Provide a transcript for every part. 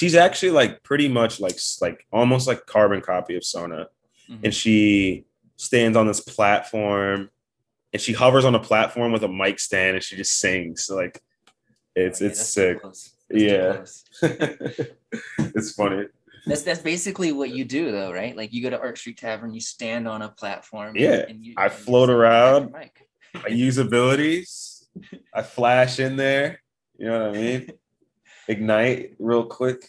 she's actually like pretty much like like almost like carbon copy of Sona, mm-hmm. and she stands on this platform, and she hovers on a platform with a mic stand, and she just sings. So like, it's it's sick. Yeah, it's funny. That's that's basically what you do though, right? Like you go to Arch Street Tavern, you stand on a platform. Yeah, and you, I and float around. I use abilities. I flash in there. You know what I mean? Ignite real quick.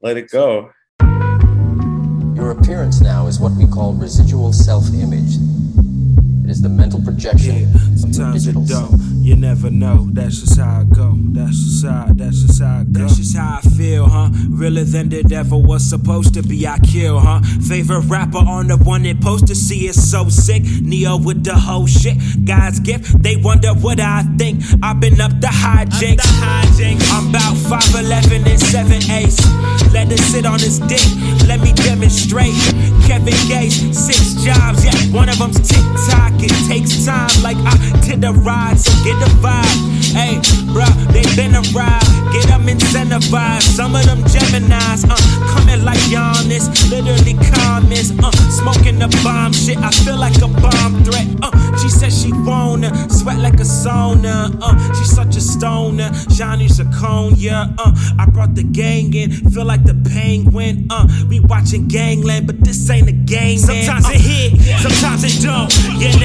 Let it go. Your appearance now is what we call residual self-image. It is the mental projection yeah, sometimes it don't. You never know. That's just how I go. That's just how. That's just how I go. That's just how I feel, huh? Realer than the devil was supposed to be. I kill, huh? Favorite rapper on the one that post to see it so sick. Neo with the whole shit. God's gift. They wonder what I think. I've been up the hijinks. I'm about 5'11 and 7 ace. Let it sit on his dick. Let me demonstrate. Kevin Gates, six jobs. Yeah, one of them's TikTok it takes time, like I did a ride, so get the vibe. Hey, bruh, they been a ride, get them incentivized. Some of them Geminis, uh, coming like Giannis, literally calmness, uh, smoking the bomb shit. I feel like a bomb threat. Uh, she said she wanna sweat like a sauna. Uh, she's such a stoner, Johnny Zaconia. Uh, I brought the gang in, feel like the penguin. Uh, we watching Gangland, but this ain't a game, man. Sometimes uh, it hit, sometimes it don't.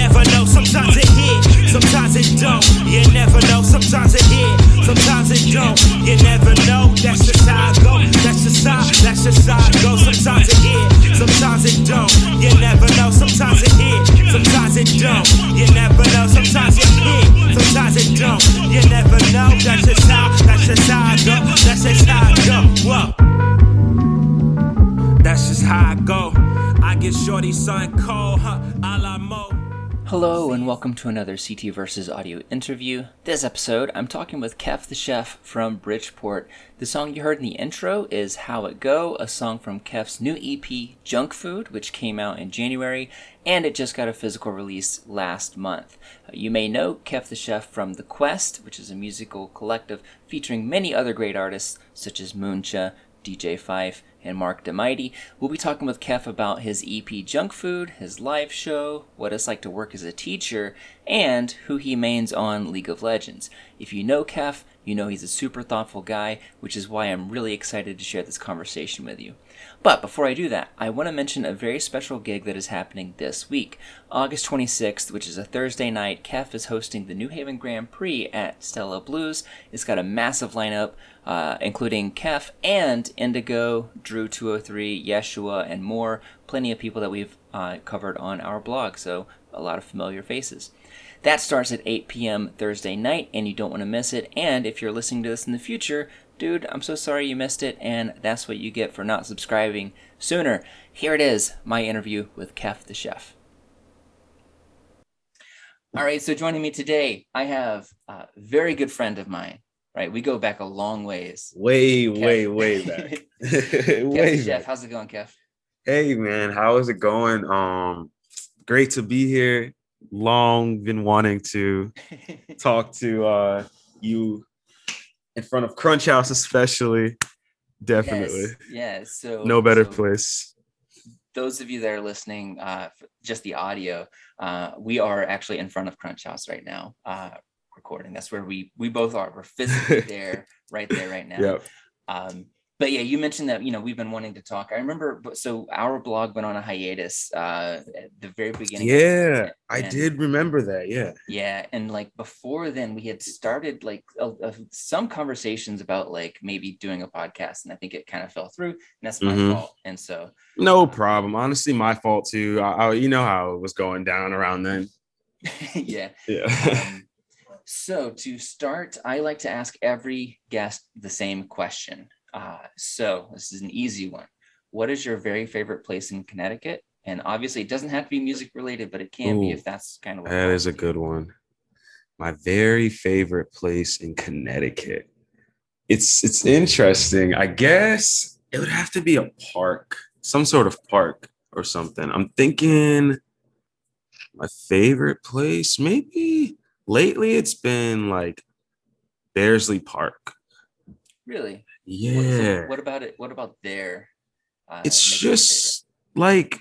Never know. Sometimes it hit, sometimes it don't. You never know. Sometimes it hit, sometimes it don't. You never know. That's just how I go. That's just how. That's just how I go. Sometimes it hit, sometimes it don't. You never know. Sometimes it hit, sometimes it don't. You never know. Sometimes it hit, sometimes it don't. You never know. That's just how. That's just how I go. That's just how I go. Whoa. That's just how I go. I get shorty something cold, huh? A la Mo. Hello, and welcome to another CT Verses audio interview. This episode, I'm talking with Kef the Chef from Bridgeport. The song you heard in the intro is How It Go, a song from Kef's new EP, Junk Food, which came out in January, and it just got a physical release last month. Uh, you may know Kef the Chef from The Quest, which is a musical collective featuring many other great artists such as Mooncha, DJ Fife, and Mark DeMighty. We'll be talking with Kef about his EP Junk Food, his live show, what it's like to work as a teacher, and who he mains on League of Legends. If you know Kef, you know he's a super thoughtful guy, which is why I'm really excited to share this conversation with you. But before I do that, I want to mention a very special gig that is happening this week. August 26th, which is a Thursday night, Kef is hosting the New Haven Grand Prix at Stella Blues. It's got a massive lineup, uh, including Kef and Indigo, Drew 203, Yeshua, and more. Plenty of people that we've uh, covered on our blog, so a lot of familiar faces. That starts at 8 p.m. Thursday night, and you don't want to miss it. And if you're listening to this in the future, dude, I'm so sorry you missed it, and that's what you get for not subscribing sooner. Here it is my interview with Kef the Chef. All right, so joining me today, I have a very good friend of mine. Right, we go back a long ways. Way, Kef. way, way back. way Chef, back. how's it going, Kef? Hey man, how is it going? Um, great to be here. Long been wanting to talk to uh you in front of Crunch House, especially. Definitely. Yes. Yeah. So no better so place. Those of you that are listening, uh, just the audio, uh, we are actually in front of Crunch House right now, uh, recording. That's where we we both are. We're physically there, right there, right now. Yep. Um, but yeah, you mentioned that you know we've been wanting to talk. I remember, so our blog went on a hiatus uh, at the very beginning. Yeah, I did remember that. Yeah, yeah, and like before then, we had started like a, a, some conversations about like maybe doing a podcast, and I think it kind of fell through, and that's my mm-hmm. fault. And so, no problem. Honestly, my fault too. I, I, you know how it was going down around then. yeah, yeah. Um, so to start, I like to ask every guest the same question. Uh, so this is an easy one. What is your very favorite place in Connecticut? And obviously, it doesn't have to be music related, but it can Ooh, be if that's kind of what that is a good one. My very favorite place in Connecticut. It's it's interesting. I guess it would have to be a park, some sort of park or something. I'm thinking my favorite place, maybe lately it's been like Beardsley Park. Really? Yeah. What, what about it? What about there? Uh, it's just like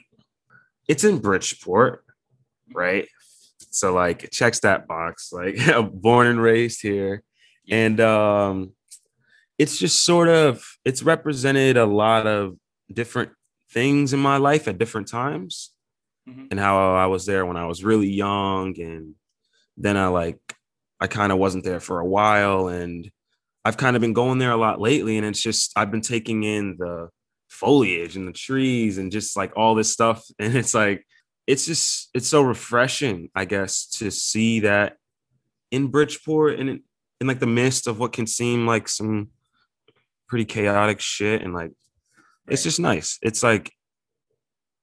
it's in Bridgeport, mm-hmm. right? So like it checks that box. Like born and raised here. Yeah. And um it's just sort of it's represented a lot of different things in my life at different times. Mm-hmm. And how I was there when I was really young and then I like I kind of wasn't there for a while and I've kind of been going there a lot lately and it's just I've been taking in the foliage and the trees and just like all this stuff and it's like it's just it's so refreshing I guess to see that in Bridgeport and in, in like the midst of what can seem like some pretty chaotic shit and like it's just nice it's like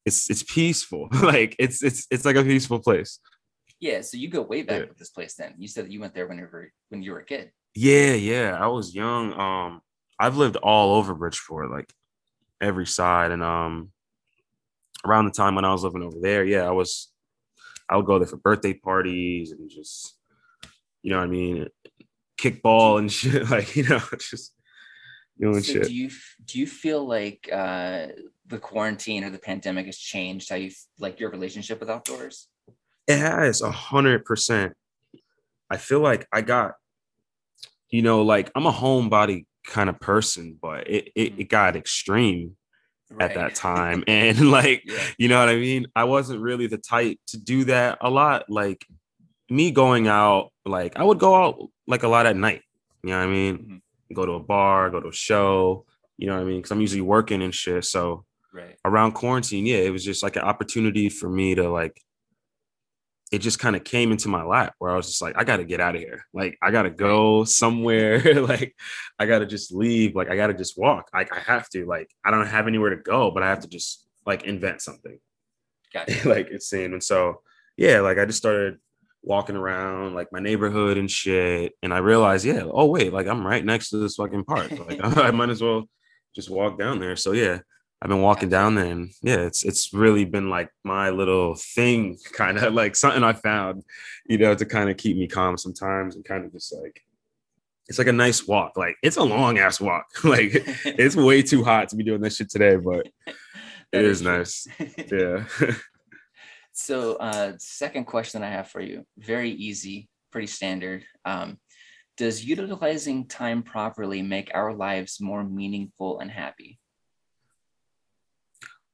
it's it's peaceful like it's it's it's like a peaceful place yeah, so you go way back yeah. with this place then. You said that you went there whenever when you were a kid. Yeah, yeah. I was young. Um, I've lived all over Bridgeport, like every side. And um around the time when I was living over there, yeah, I was I would go there for birthday parties and just you know what I mean, kickball and shit, like, you know, just doing so shit. Do you do you feel like uh the quarantine or the pandemic has changed how you like your relationship with outdoors? It has a hundred percent. I feel like I got, you know, like I'm a homebody kind of person, but it it, mm-hmm. it got extreme right. at that time. and like, yeah. you know what I mean? I wasn't really the type to do that a lot. Like me going out, like I would go out like a lot at night. You know what I mean? Mm-hmm. Go to a bar, go to a show, you know what I mean? Because I'm usually working and shit. So right. around quarantine, yeah, it was just like an opportunity for me to like it just kind of came into my lap where I was just like, I got to get out of here. Like, I got to go somewhere. like, I got to just leave. Like, I got to just walk. Like, I have to. Like, I don't have anywhere to go, but I have to just like invent something. Gotcha. like, it seemed. And so, yeah, like I just started walking around like my neighborhood and shit. And I realized, yeah, oh, wait, like I'm right next to this fucking park. Like, I might as well just walk down there. So, yeah, I've been walking down there and yeah, it's it's really been like my little thing, kind of like something I found, you know, to kind of keep me calm sometimes and kind of just like it's like a nice walk. Like it's a long ass walk. like it's way too hot to be doing this shit today, but it is, is nice. yeah. so uh second question I have for you, very easy, pretty standard. Um does utilizing time properly make our lives more meaningful and happy?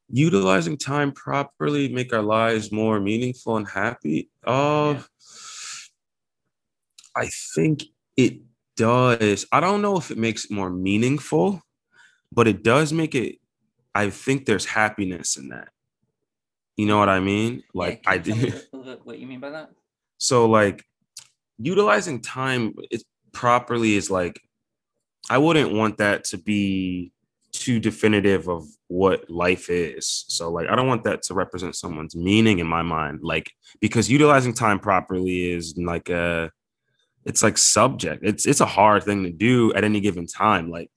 Utilizing time properly make our lives more meaningful and happy uh yeah. i think it does i don't know if it makes it more meaningful but it does make it i think there's happiness in that. You know what i mean? Like yeah, i did what you mean by that? So like utilizing time it properly is like i wouldn't want that to be too definitive of what life is. So like I don't want that to represent someone's meaning in my mind. Like because utilizing time properly is like a it's like subject. It's it's a hard thing to do at any given time. Like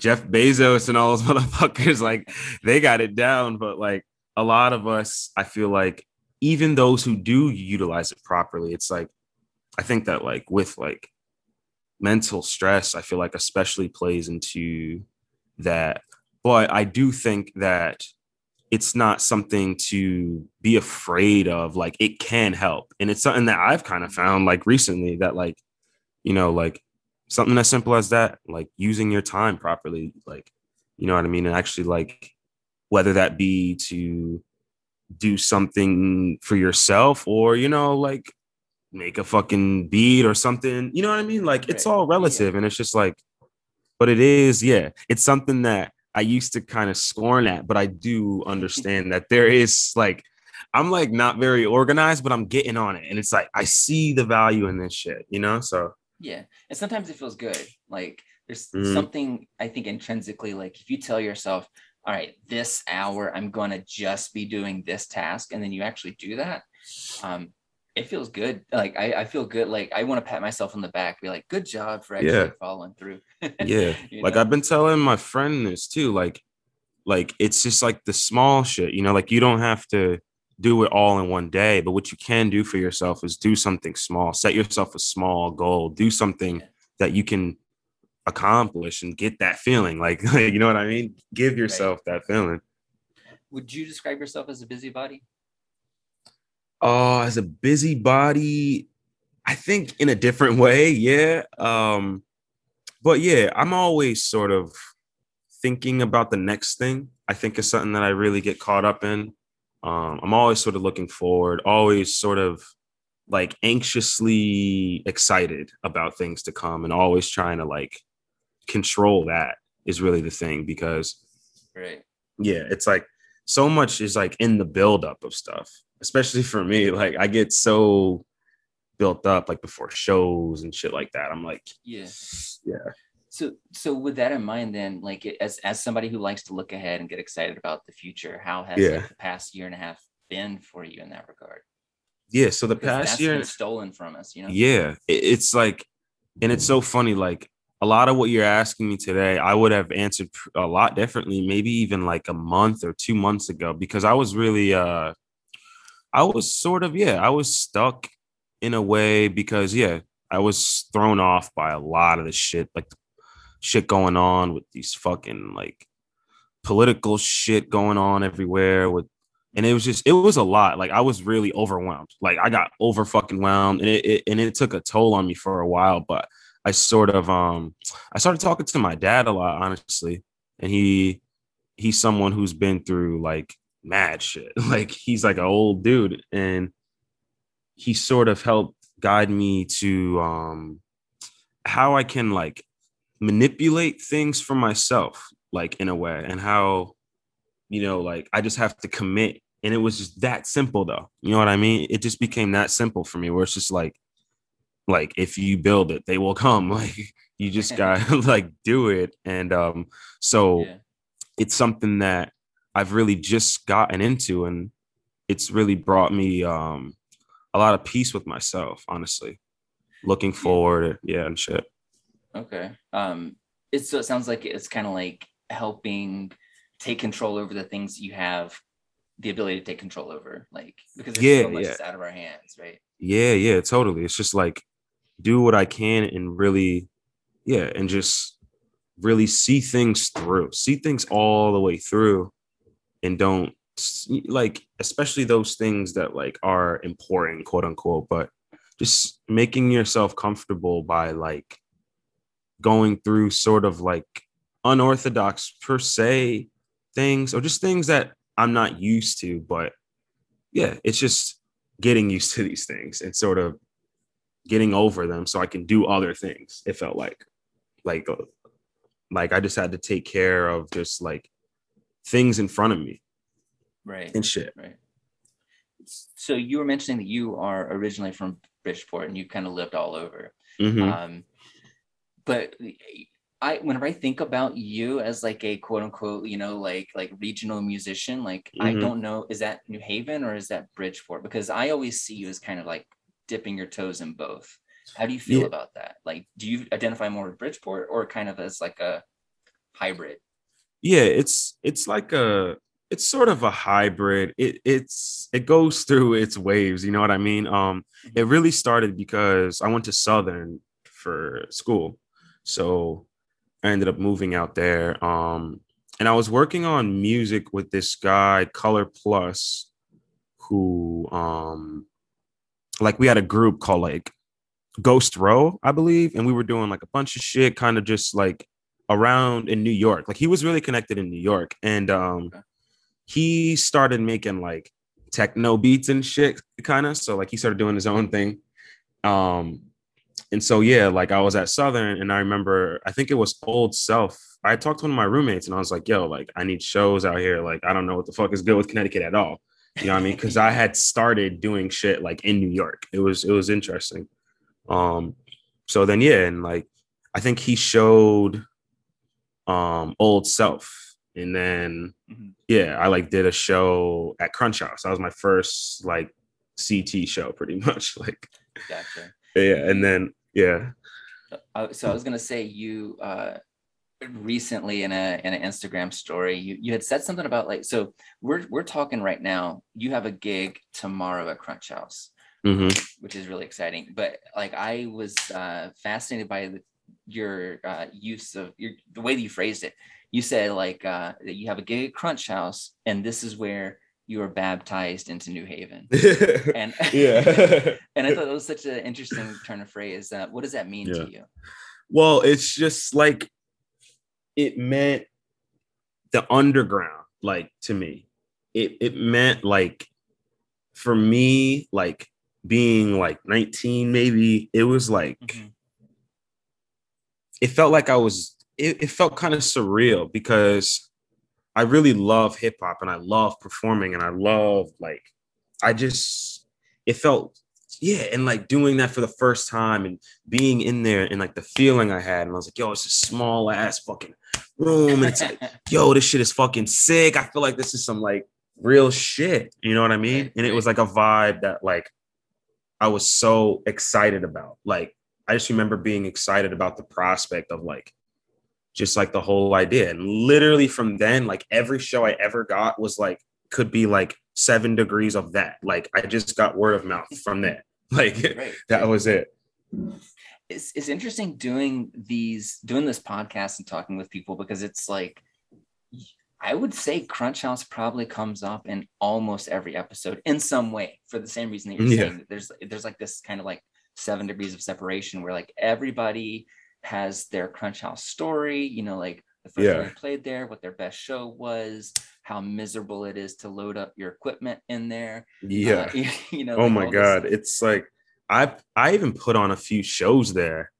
Jeff Bezos and all those motherfuckers, like they got it down. But like a lot of us, I feel like even those who do utilize it properly, it's like I think that like with like mental stress, I feel like especially plays into that. But I do think that it's not something to be afraid of. Like it can help. And it's something that I've kind of found like recently that, like, you know, like something as simple as that, like using your time properly, like, you know what I mean? And actually, like, whether that be to do something for yourself or, you know, like make a fucking beat or something, you know what I mean? Like, it's all relative. And it's just like, but it is, yeah, it's something that I used to kind of scorn at, but I do understand that there is like, I'm like not very organized, but I'm getting on it. And it's like, I see the value in this shit, you know? So, yeah. And sometimes it feels good. Like, there's mm-hmm. something I think intrinsically, like, if you tell yourself, all right, this hour, I'm going to just be doing this task, and then you actually do that, um, it feels good. Like I, I feel good. Like I want to pat myself on the back, be like, good job for actually yeah. following through. yeah. Like know? I've been telling my friend this too. Like, like it's just like the small shit, you know, like you don't have to do it all in one day, but what you can do for yourself is do something small, set yourself a small goal, do something yeah. that you can accomplish and get that feeling. Like, you know what I mean? Give yourself right. that feeling. Would you describe yourself as a busybody? Oh, uh, as a busybody, I think in a different way, yeah. Um, but yeah, I'm always sort of thinking about the next thing. I think is something that I really get caught up in. Um, I'm always sort of looking forward, always sort of like anxiously excited about things to come, and always trying to like control that is really the thing because, right? Yeah, it's like so much is like in the buildup of stuff, especially for me. Like I get so built up like before shows and shit like that. I'm like, yeah, yeah. So, so with that in mind, then, like as as somebody who likes to look ahead and get excited about the future, how has yeah. like, the past year and a half been for you in that regard? Yeah. So the because past year stolen from us, you know. Yeah, it's like, and it's so funny. Like a lot of what you're asking me today, I would have answered a lot differently, maybe even like a month or two months ago, because I was really, uh, I was sort of, yeah, I was stuck in a way because, yeah, I was thrown off by a lot of the shit, like shit going on with these fucking like political shit going on everywhere with and it was just it was a lot. Like i was really overwhelmed. Like i got over fucking whelmed and it, it, and it took a toll on me for a while but i sort of um i started talking to my dad a lot honestly and he he's someone who's been through like mad shit like he's like an old dude and he sort of helped guide me to um how i can like manipulate things for myself, like in a way, and how, you know, like I just have to commit. And it was just that simple though. You know what I mean? It just became that simple for me where it's just like, like if you build it, they will come. Like you just gotta like do it. And um, so yeah. it's something that I've really just gotten into and it's really brought me um a lot of peace with myself, honestly. Looking forward, yeah, and shit. Okay. Um, it's so it sounds like it's kind of like helping take control over the things you have the ability to take control over, like because yeah, so much yeah. out of our hands, right? Yeah, yeah, totally. It's just like do what I can and really, yeah, and just really see things through, see things all the way through, and don't like, especially those things that like are important, quote unquote, but just making yourself comfortable by like going through sort of like unorthodox per se things or just things that I'm not used to. But yeah, it's just getting used to these things and sort of getting over them so I can do other things. It felt like, like, uh, like I just had to take care of just like things in front of me. Right. And shit. Right. So you were mentioning that you are originally from Bridgeport and you kind of lived all over. Mm-hmm. Um, but I whenever I think about you as like a quote unquote, you know, like like regional musician, like mm-hmm. I don't know, is that New Haven or is that Bridgeport? Because I always see you as kind of like dipping your toes in both. How do you feel yeah. about that? Like, do you identify more with Bridgeport or kind of as like a hybrid? Yeah, it's it's like a it's sort of a hybrid. It it's it goes through its waves. You know what I mean? Um, it mm-hmm. really started because I went to Southern for school, so I ended up moving out there. Um, and I was working on music with this guy, Color Plus, who um like we had a group called like Ghost Row, I believe, and we were doing like a bunch of shit, kind of just like around in New York. Like he was really connected in New York, and um, he started making like techno beats and shit, kind of. So like he started doing his own thing. Um, and so yeah, like I was at Southern and I remember I think it was Old Self. I talked to one of my roommates and I was like, yo, like I need shows out here. Like I don't know what the fuck is good with Connecticut at all. You know what I mean? Because I had started doing shit like in New York. It was it was interesting. Um so then yeah, and like I think he showed um Old Self. And then mm-hmm. yeah, I like did a show at Crunch House. That was my first like CT show pretty much. Like gotcha yeah and then yeah uh, so i was going to say you uh recently in a in an instagram story you, you had said something about like so we're we're talking right now you have a gig tomorrow at crunch house mm-hmm. which is really exciting but like i was uh fascinated by the your uh, use of your the way that you phrased it. You said like uh, that you have a gig at Crunch House, and this is where you were baptized into New Haven. And yeah. and I thought that was such an interesting turn of phrase. Uh, what does that mean Yeah. to you? Well, it's just like it meant the underground, like to me. It it meant like for me, like being like 19, maybe, it was like Mhm. It felt like I was it, it felt kind of surreal because I really love hip hop and I love performing and I love like I just it felt yeah and like doing that for the first time and being in there and like the feeling I had and I was like yo it's a small ass fucking room and it's like yo this shit is fucking sick. I feel like this is some like real shit. You know what I mean? And it was like a vibe that like I was so excited about. Like I just remember being excited about the prospect of like just like the whole idea. And literally from then, like every show I ever got was like could be like seven degrees of that. Like I just got word of mouth from that. Like right. that was it. it's, it's interesting doing these doing this podcast and talking with people because it's like I would say Crunch House probably comes up in almost every episode in some way for the same reason that you're Yeah. saying that there's there's like this kind of like seven degrees of separation where like everybody has their Crunch House story, you know, like the first time Yeah. they played there, what their best show was, how miserable it is to load up your equipment in there. Yeah. Uh, you know, oh like my god. It's like I I even put on a few shows there.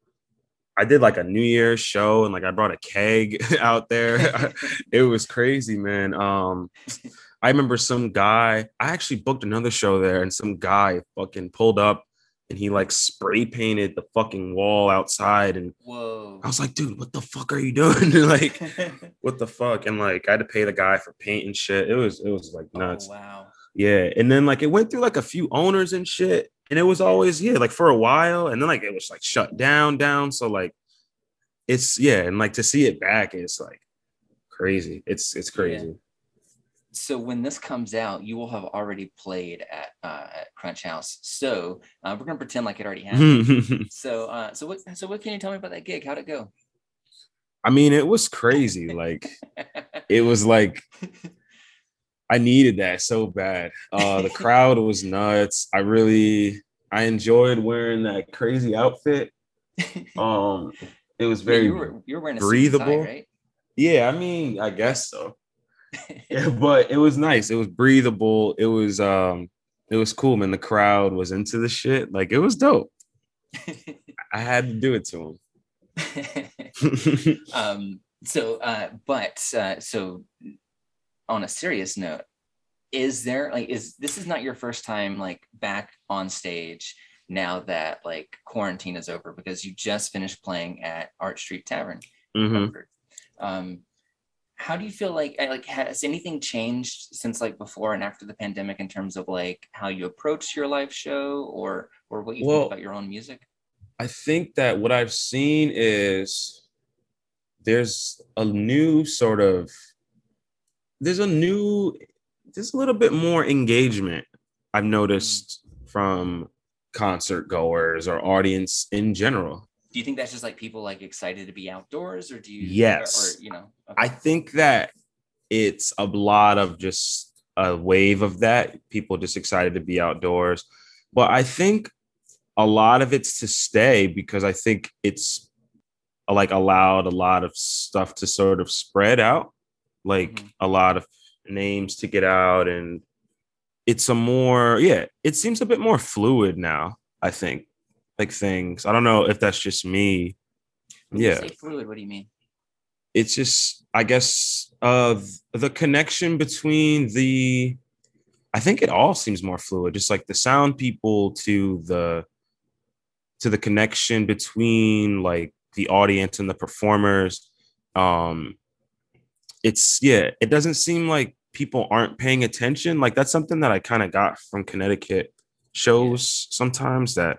I did like a New Year's show and like I brought a keg out there. it was crazy, man. Um, I remember some guy. I actually booked another show there, and some guy fucking pulled up, and he like spray painted the fucking wall outside, and Whoa. I was like, dude, what the fuck are you doing? like, what the fuck? And like, I had to pay the guy for paint and shit. It was, it was like oh, nuts. Oh, wow. Yeah, and then like it went through like a few owners and shit, and it was always yeah, like for a while, and then like it was like shut down, down. So like, it's yeah, and like to see it back, it's like crazy. It's it's crazy. So when this comes out, you will have already played at uh, at Crunch House. So uh, we're gonna pretend like it already happened. so uh, so what so what can you tell me about that gig? How'd it go? I mean, it was crazy. Like it was like I needed that so bad. Uh, the crowd was nuts. I really I enjoyed wearing that crazy outfit. Um, it was Yeah, very you were you were wearing a suit tie, breathable. right? yeah. I mean, I guess so. yeah, but it was nice. It was breathable. It was um it was cool, man. The crowd was into the shit. Like it was dope. I had to do it to him. um so uh but uh so on a serious note is there like is this is not your first time like back on stage now that like quarantine is over because you just finished playing at arch street tavern Mhm. Hartford. um how do you feel like uh, like has anything changed since like before and after the pandemic in terms of like how you approach your live show or or what you Well, think about your own music I think that what I've seen is there's a new sort of there's a new there's a little bit more engagement I've noticed from concert goers or audience in general. Do you think that's just like people like excited to be outdoors or do you Yes. or, or, you know I think that it's a lot of just a wave of that. People just excited to be outdoors. But I think a lot of it's to stay because I think it's like allowed a lot of stuff to sort of spread out, like Mhm. a lot of names to get out. And it's a more, yeah, it seems a bit more fluid now, I think. Like things. I don't know if that's just me. When Yeah. fluid what do you mean? It's just i guess uh the connection between the i think it all seems more fluid just like the sound people to the to the connection between like the audience and the performers. Um it's yeah it doesn't seem like people aren't paying attention. Like that's something that i kind of got from connecticut shows sometimes that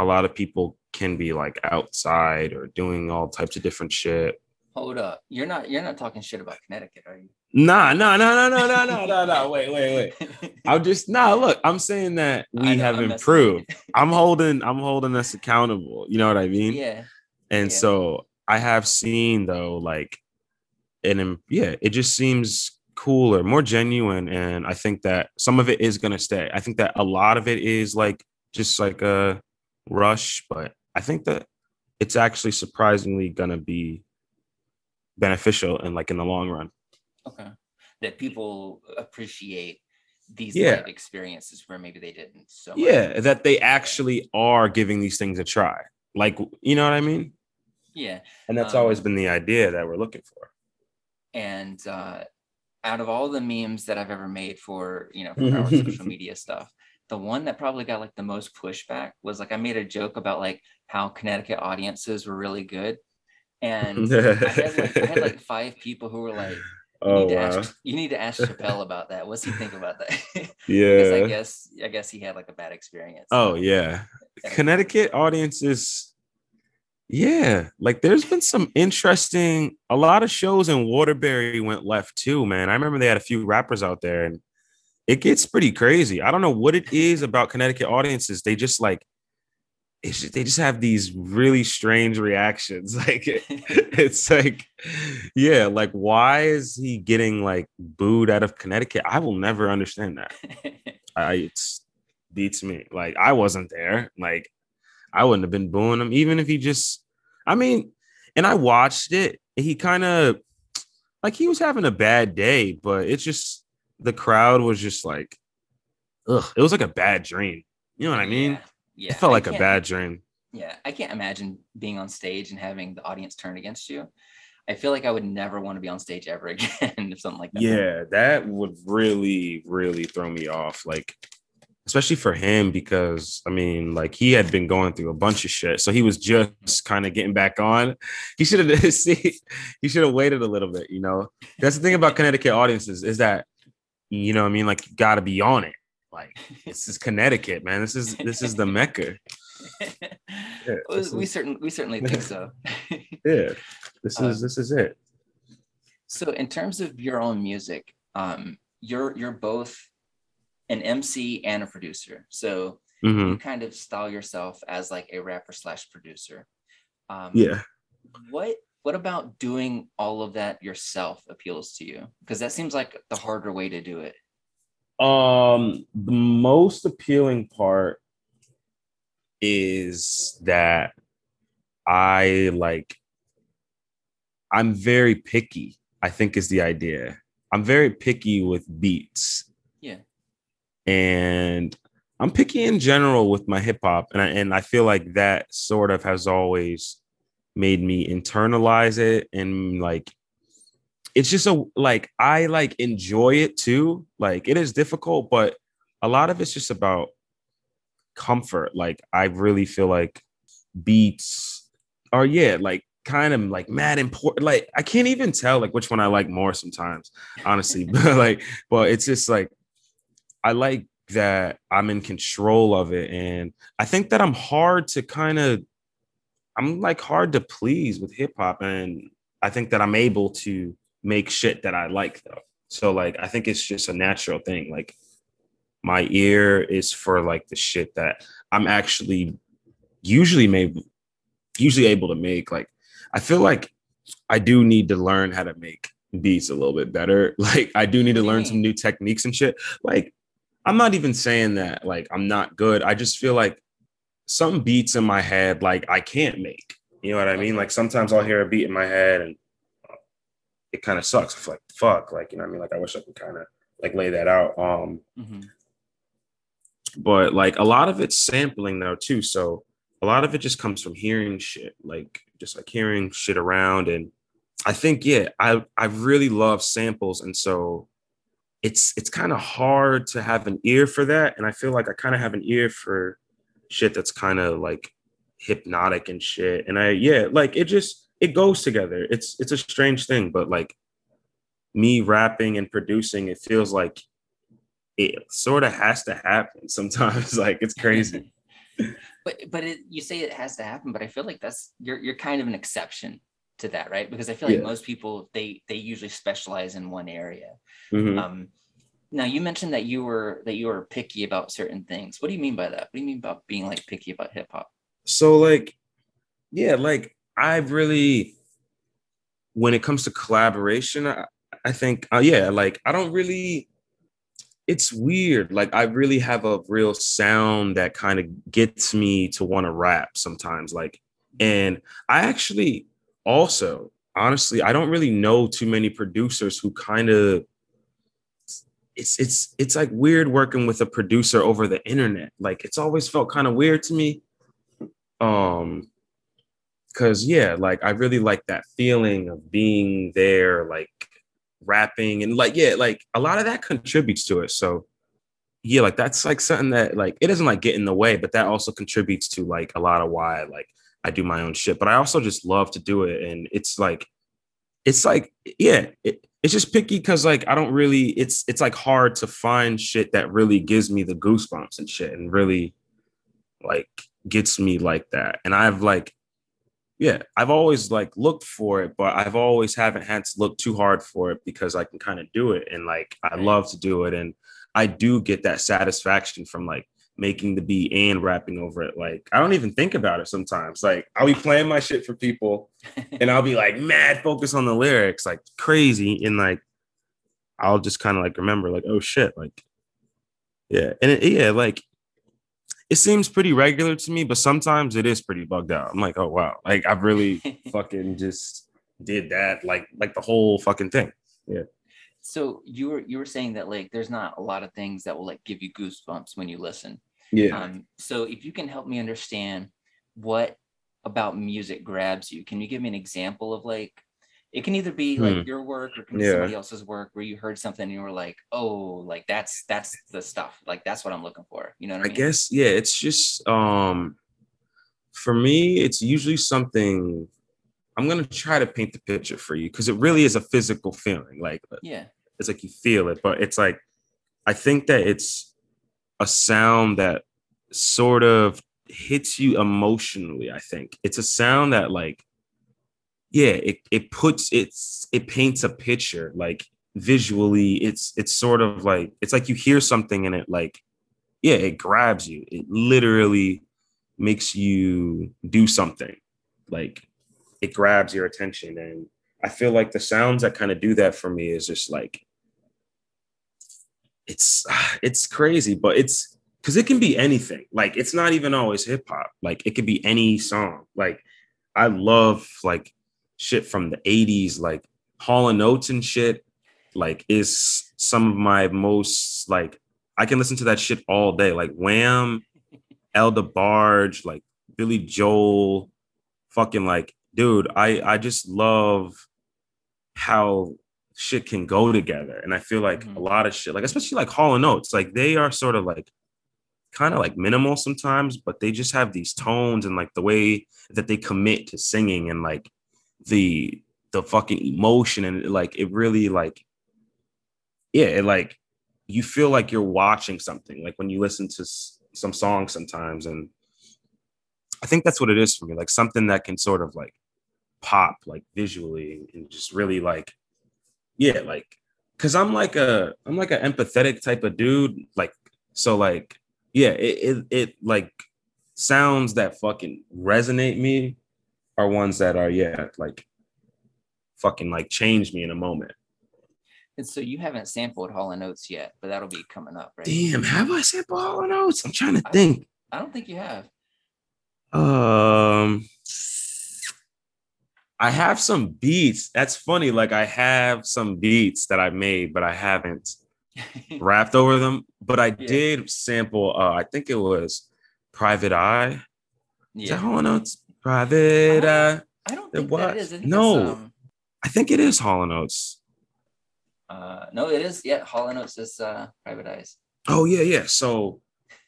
a lot of people can be like outside or doing all types of different shit. Hold up. You're not you're not talking shit about Connecticut, are you? Nah, nah, nah, nah, nah, nah, nah, nah, Wait, wait, wait. I'm just nah, look, I'm saying that we know, have I'm improved. I'm holding I'm holding us accountable. You know what I mean? Yeah. And yeah. so I have seen though, like and yeah, it just seems cooler, more genuine. And I think that some of it is gonna stay. I think that a lot of it is like just like uh rush, but I think that it's actually surprisingly gonna be beneficial and like in the long run. Okay. That people appreciate these Yeah. experiences where maybe they didn't. So much. Yeah, that they actually are giving these things a try. Like, you know what I mean? Yeah. And that's Um, always been the idea that we're looking for. And uh, out of all the memes that I've ever made for, you know, for our social media stuff, the one that probably got like the most pushback was like I made a joke about like how Connecticut audiences were really good. And I had like I had like five people who were like, oh, you, oh need to wow. ask, you need to ask Chappelle about that. What's he think about that? Yeah. Because I guess I guess he had like a bad experience. Oh yeah. Connecticut audiences. Yeah, like there's been some interesting. A lot of shows in Waterbury went left too, man. I remember they had a few rappers out there, and it gets pretty crazy. I don't know what it is about Connecticut audiences. They just like, it's just, they just have these really strange reactions. Like it's like, yeah, like why is he getting like booed out of Connecticut? I will never understand that. I it's beats me. Like I wasn't there. Like I wouldn't have been booing him, even if he just. I mean, and I watched it. He kind of like he was having a bad day, but it's just the crowd was just like, ugh. It was like a bad dream. You know what I mean? Yeah. yeah. It felt I like a bad dream. Yeah, I can't imagine being on stage and having the audience turn against you. I feel like I would never want to be on stage ever again if something like that. Yeah, that would really, really throw me off. Like, especially for him, because I mean, like he had been going through a bunch of shit. So he was just kind of getting back on. He should have see, he should have waited a little bit, you know. That's the thing about Connecticut audiences is that, you know, what I mean, like you gotta be on it. Like this is Connecticut, man. This is this is the Mecca. Yeah, we is- certainly we certainly think so. Yeah. This Uh, is this is it. so in terms of your own music, um, you're you're both an MC and a producer. So Mhm. you kind of style yourself as like a rapper slash producer. Um, Yeah. What what about doing all of that yourself appeals to you? Because that seems like the harder way to do it. Um, the most appealing part is that I like I'm very picky, I think is the idea. I'm very picky with beats. Yeah. And I'm picky in general with my hip hop. And I and I feel like that sort of has always made me internalize it and like it's just a like I like enjoy it too. Like it is difficult, but a lot of it's just about comfort. Like I really feel like beats are yeah, like kind of like mad important. Like I can't even tell like which one I like more sometimes, honestly. but like, but it's just like I like that I'm in control of it. And I think that I'm hard to kind of I'm like hard to please with hip hop. And I think that I'm able to make shit that I like though. So like I think it's just a natural thing. Like my ear is for like the shit that I'm actually usually made usually able to make. Like I feel like I do need to learn how to make beats a little bit better. Like I do need to What do you learn some new techniques and shit. Like I'm not even saying that like I'm not good. I just feel like some beats in my head like I can't make. You know what I mean? Like sometimes I'll hear a beat in my head and it kind of sucks. I feel like fuck, like you know what I mean? Like I wish I could kind of like lay that out. Um, Mhm. but like a lot of it's sampling though too. So a lot of it just comes from hearing shit, like just like hearing shit around. And I think, yeah, I I really love samples. And so it's it's kind of hard to have an ear for that. And I feel like I kind of have an ear for shit that's kind of like hypnotic and shit. And I yeah, like it just it goes together. It's it's a strange thing, but like me rapping and producing, it feels like it sort of has to happen sometimes. like it's crazy. but but it, you say it has to happen, but I feel like that's you're you're kind of an exception to that, right? Because I feel like Yeah. most people they they usually specialize in one area. Mhm. Um, now you mentioned that you were that you were picky about certain things. What do you mean by that? What do you mean about being like picky about hip hop? So like, yeah, like I really, when it comes to collaboration, I, I think, uh, yeah, like I don't really. It's weird. Like I really have a real sound that kind of gets me to want to rap sometimes. Like, and I actually also, honestly, I don't really know too many producers who kind of it's it's it's like weird working with a producer over the internet. Like it's always felt kind of weird to me. Um cuz yeah, like I really like that feeling of being there like rapping and like yeah, like a lot of that contributes to it. So yeah, like that's like something that like it doesn't like get in the way, but that also contributes to like a lot of why like I do my own shit. But I also just love to do it and it's like it's like yeah, it, it's just picky because like I don't really it's it's like hard to find shit that really gives me the goosebumps and shit and really like gets me like that. And I've like yeah, I've always like looked for it, but I've always haven't had to look too hard for it because I can kind of do it and like I love to do it and I do get that satisfaction from like making the beat and rapping over it. Like I don't even think about it sometimes. Like I'll be playing my shit for people and I'll be like mad focus on the lyrics, like crazy. And like I'll just kind of like remember, like, oh shit, like yeah. And it, yeah, like it seems pretty regular to me, but sometimes it is pretty bugged out. I'm like, oh wow, like I've really fucking just did that, like like the whole fucking thing. Yeah. So you were you were saying that like there's not a lot of things that will like give you goosebumps when you listen. Yeah. Um, so if you can help me understand what about music grabs you, can you give me an example of like it can either be like Hmm. your work or can be Yeah. somebody else's work where you heard something and you were like, oh, like that's that's the stuff. Like that's what I'm looking for. You know what I, I mean? guess yeah, it's just um for me, it's usually something I'm gonna try to paint the picture for you because it really is a physical feeling. Like Yeah. it's like you feel it, but it's like I think that it's a sound that sort of hits you emotionally. I think it's a sound that like yeah, it it puts it's it paints a picture like visually. It's it's sort of like it's like you hear something and it like yeah, it grabs you. It literally makes you do something. Like it grabs your attention and I feel like the sounds that kind of do that for me is just like it's it's crazy, but it's because it can be anything. Like it's not even always hip hop. Like it could be any song. Like I love like shit from the 80s, like Hall and Oates and shit. Like is some of my most like I can listen to that shit all day. Like Wham, El DeBarge, like Billy Joel, fucking like, dude, I I just love how shit can go together. And I feel like Mhm. a lot of shit, like especially like Hall and Oates, like they are sort of like kind of like minimal sometimes, but they just have these tones and like the way that they commit to singing and like the the fucking emotion and like it really like yeah, it like you feel like you're watching something like when you listen to s- some songs sometimes and I think that's what it is for me, like something that can sort of like pop like visually and just really like yeah, like cuz I'm like a I'm like an empathetic type of dude like so like yeah, it it, it like sounds that fucking resonate me are ones that are yeah, like fucking like change me in a moment. And so you haven't sampled Hall and Oates yet, but that'll be coming up, right? Damn, have I said Hall and Oates? I'm trying to I- think. I don't think you have. Um, I have some beats. That's funny. Like I have some beats that I made, but I haven't rapped over them. But I Yeah. did sample. Uh, I think it was Private Eye. Is that yeah. Hall and Private Eye. I don't think that was. is. I think No. um, I think it is Hall and Oates. uh, no, it is. Yeah, Hall and Oates is uh, Private Eyes. Oh yeah, yeah. So,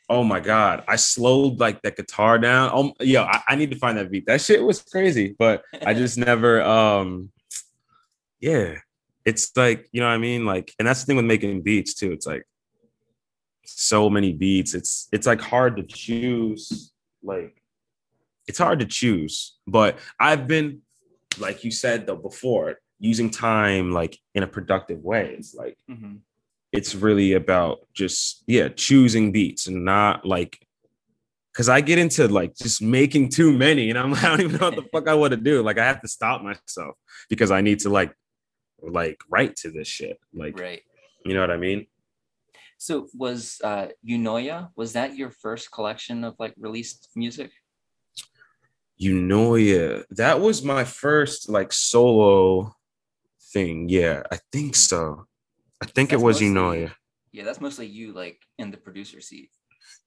oh my god, I slowed like that guitar down. Oh yeah, I, I need to find that beat. That shit was crazy, but I just never. Um, yeah, it's like you know what I mean. Like, and that's the thing with making beats too. It's like so many beats. It's it's like hard to choose. Like, it's hard to choose. But I've been, like you said though before, using time like in a productive way. It's like Mhm. It's really about just yeah choosing beats and not like because I get into like just making too many, and I'm like, I don't even know what the fuck I want to do. Like I have to stop myself because I need to like like write to this shit. Like Right. you know what I mean? So was uh Unoya, was that your first collection of like released music? Yeah, that was my first like solo thing. Yeah, I think so. I think That's it was mostly- you know, yeah. Yeah, that's mostly you like in the producer seat.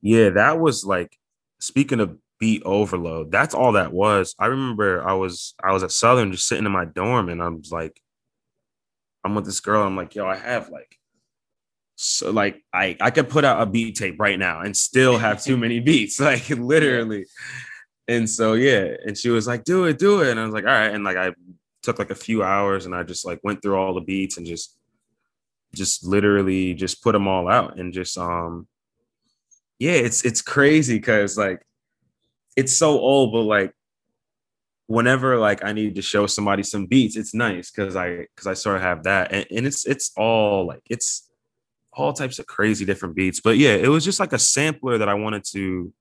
Yeah, that was like speaking of beat overload. That's all that was. I remember I was I was at Southern just sitting in my dorm and I was like, I'm with this girl. I'm like, yo, I have like so like I I could put out a beat tape right now and still have too many beats, like literally. And so yeah, and she was like, do it, do it. And I was like, all right. And like I took like a few hours and I just like went through all the beats and just just literally just put them all out and just um yeah, it's it's crazy because like it's so old, but like whenever like I need to show somebody some beats, it's nice because I because I sort of have that, and, and it's it's all like it's all types of crazy different beats. But yeah, it was just like a sampler that I wanted to.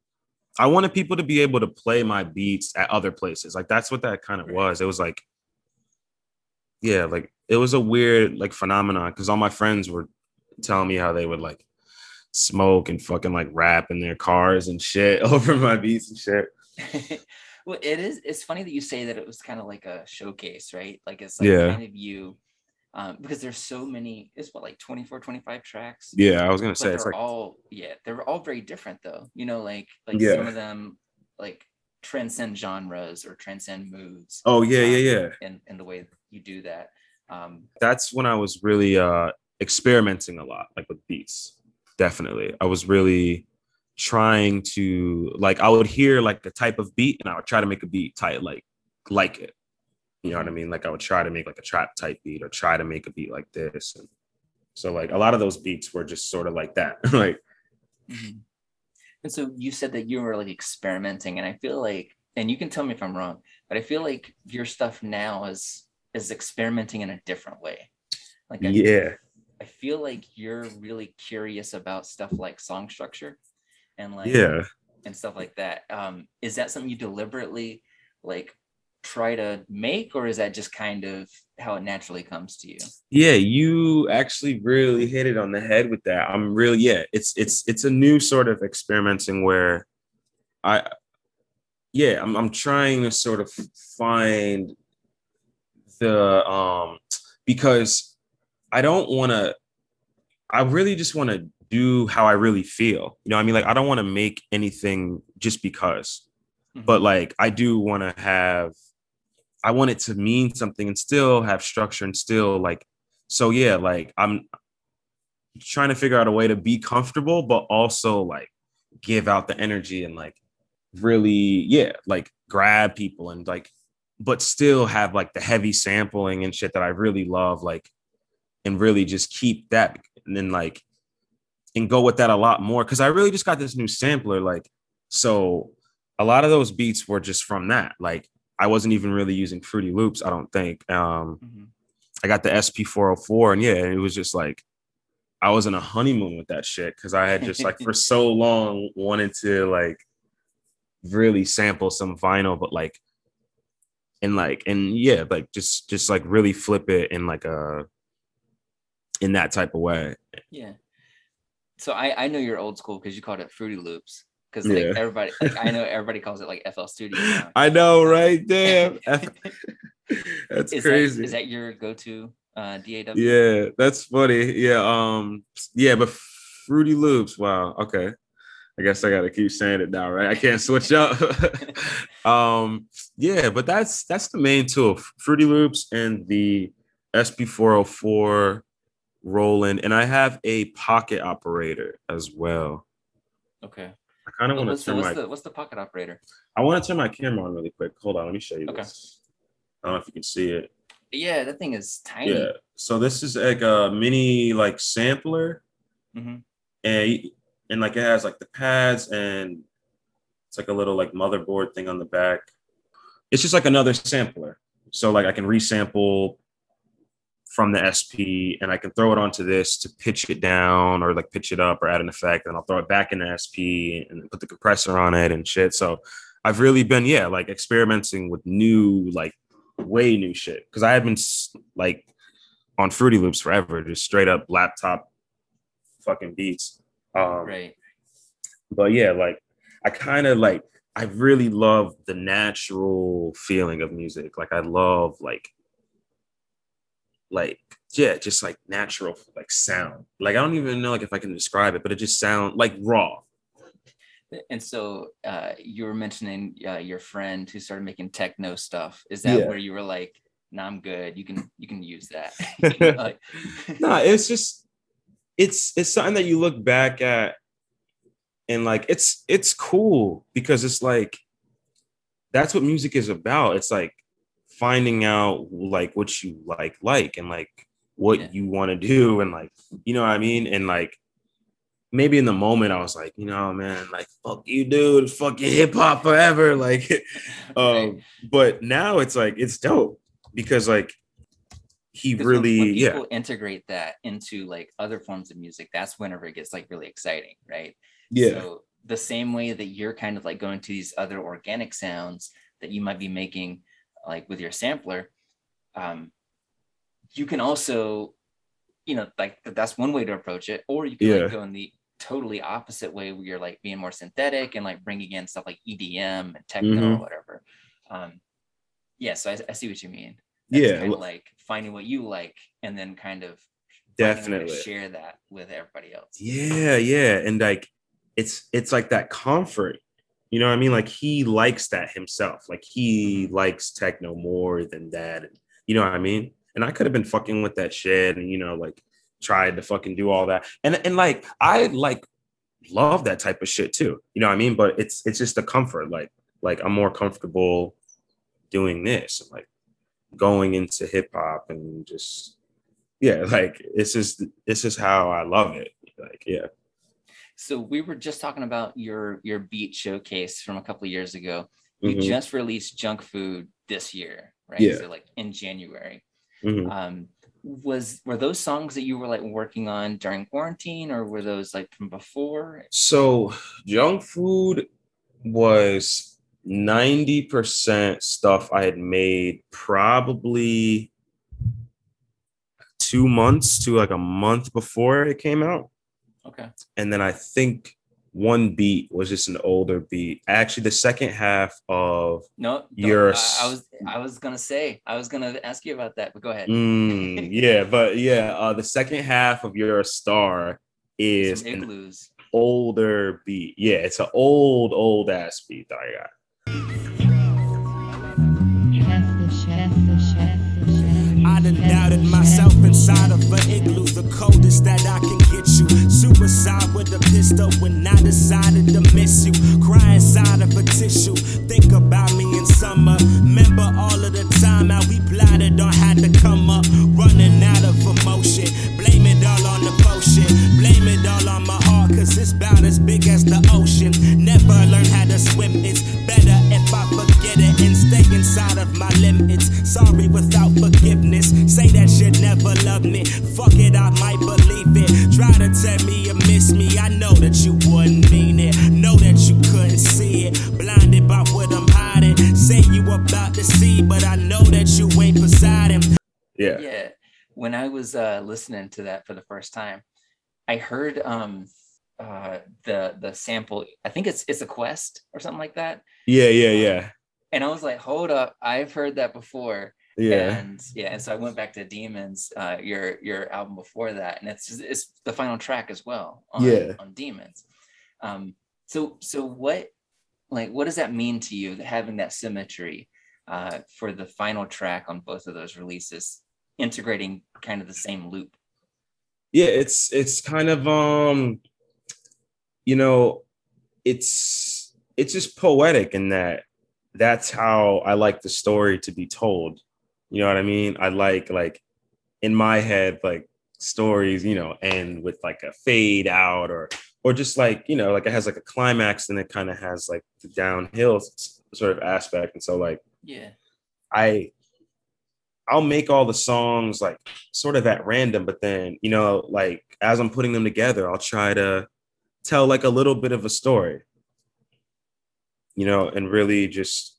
I wanted people to be able to play my beats at other places. Like that's what that kind of was. It was like, yeah, like it was a weird like phenomenon because all my friends were telling me how they would like smoke and fucking like rap in their cars and shit over my beats and shit. well, it is. It's funny that you say that it was kind of like a showcase, right? Like it's like Yeah. kind of you, um, because there's so many. It's what like 24, 25 tracks. Yeah, I was gonna but say they're like all yeah, they're all very different though. You know, like like Yeah. some of them like transcend genres or transcend moods. oh yeah, um, yeah, yeah. In in the way you do that. Um, that's when I was really uh experimenting a lot, like with beats. Definitely. I was really trying to like I would hear like the type of beat and I would try to make a beat tight like like it. You know what I mean? Like I would try to make like a trap type beat or try to make a beat like this. And so like a lot of those beats were just sort of like that. like Mhm. And so you said that you were like experimenting, and I feel like, and you can tell me if I'm wrong, but I feel like your stuff now is is experimenting in a different way. Like I, yeah. I feel like you're really curious about stuff like song structure and like Yeah. and stuff like that. Um, is that something you deliberately like try to make, or is that just kind of how it naturally comes to you? Yeah, you actually really hit it on the head with that. I'm really yeah, it's it's it's a new sort of experimenting where I yeah, I'm I'm trying to sort of find the um because I don't want to I really just want to do how I really feel. You know I mean? Like I don't want to make anything just because but like I do want to have I want it to mean something and still have structure and still like so yeah like I'm trying to figure out a way to be comfortable but also like give out the energy and like really yeah like grab people and like but still have like the heavy sampling and shit that I really love like and really just keep that and then like and go with that a lot more because I really just got this new sampler like so a lot of those beats were just from that. Like I wasn't even really using Fruity Loops, I don't think. Um, Mhm. I got the SP404, and yeah, it was just like I was in a honeymoon with that shit because I had just like for so long wanted to like really sample some vinyl, but like and like and yeah, like just just like really flip it in like a in that type of way. Yeah. So I I know you're old school because you called it Fruity Loops because like Yeah. everybody like I know everybody calls it like FL Studio. Now. I know, right? Damn, that's is crazy. That, is that your go-to uh, DAW? Yeah, that's funny. Yeah, um, yeah, but Fruity Loops. Wow. Okay. I guess I gotta keep saying it now, right? I can't switch up. um, yeah, but that's that's the main tool. Fruity Loops and the SP404 Roland, and I have a pocket operator as well. Okay. I kind of want to turn what's my the what's the pocket operator? I want to turn my camera on really quick. Hold on, let me show you Okay. this. I don't know if you can see it. Yeah, that thing is tiny. Yeah. So this is like a mini like sampler. Mhm. and and like it has like the pads and it's like a little like motherboard thing on the back. It's just like another sampler. So like I can resample from the SP and I can throw it onto this to pitch it down or like pitch it up or add an effect and I'll throw it back in the SP and put the compressor on it and shit. So I've really been yeah like experimenting with new like way new shit because I had been like on Fruity Loops forever, just straight up laptop fucking beats. Um, right. But yeah, like I kind of like I really love the natural feeling of music. Like I love like like yeah, just like natural like sound. Like I don't even know like if I can describe it, but it just sound like raw. And so uh, you were mentioning uh, your friend who started making techno stuff. Is that yeah. where you were like, "No, nah, I'm good. You can you can use that." like, nah, it's just it's it's something that you look back at and like it's it's cool because it's like that's what music is about. It's like finding out like what you like like and like what yeah. you want to do and like you know what I mean and like maybe in the moment I was like, you know, man, like fuck you, dude, fucking hip hop forever. Like, um, but now it's like it's dope because like he really when, when yeah integrate that into like other forms of music. That's whenever it gets like really exciting, right? Yeah. So the same way that you're kind of like going to these other organic sounds that you might be making like with your sampler, um, you can also you know like that's one way to approach it or you can yeah. like go in the totally opposite way where you're like being more synthetic and like bringing in stuff like EDM and techno mm-hmm. or whatever. Um, yeah, so I, I see what you mean. Yeah, kind of like finding what you like and then kind of definitely share that with everybody else. Yeah, yeah, and like it's it's like that comfort. You know what I mean? Like he likes that himself. Like he mm-hmm. likes techno more than that. And, you know what I mean? And I could have been fucking with that shit and you know like tried to fucking do all that. And and like I like love that type of shit too. You know what I mean? But it's it's just a comfort. Like like I'm more comfortable doing this, like going into hip hop and just yeah, like it's just this is how I love it. Like yeah. So we were just talking about your your beat showcase from a couple years ago. You mm-hmm. just released Junk Food this year, right? Yeah. So like in January. Mm-hmm. Um, was were those songs that you were like working on during quarantine or were those like from before so junk food was 90% stuff i had made probably two months to like a month before it came out okay and then i think one beat was just an older beat. Actually, the second half of no, your I, I, was I was gonna say I was gonna ask you about that, but go ahead. Mm, yeah, but yeah, uh, the second half of your star is an older beat. Yeah, it's an old old ass beat that I got. That I can get you. Suicide with a pistol when I decided to miss you. Cry inside of a tissue. Think listening to that for the first time, I heard um uh the the sample. I think it's it's a quest or something like that. Yeah, yeah, yeah. And I was like, hold up, I've heard that before. Yeah. And yeah, and so I went back to Demons, uh, your your album before that, and it's just, it's the final track as well on, yeah. on Demons. Um, so so what like what does that mean to you having that symmetry uh, for the final track on both of those releases, integrating kind of the same loop? Yeah, it's it's kind of um, you know, it's it's just poetic in that that's how I like the story to be told. You know what I mean? I like like in my head like stories, you know, end with like a fade out or or just like, you know, like it has like a climax and it kind of has like the downhill sort of aspect. And so like yeah. I I'll make all the songs like sort of at random, but then you know, like as I'm putting them together, I'll try to tell like a little bit of a story, you know, and really just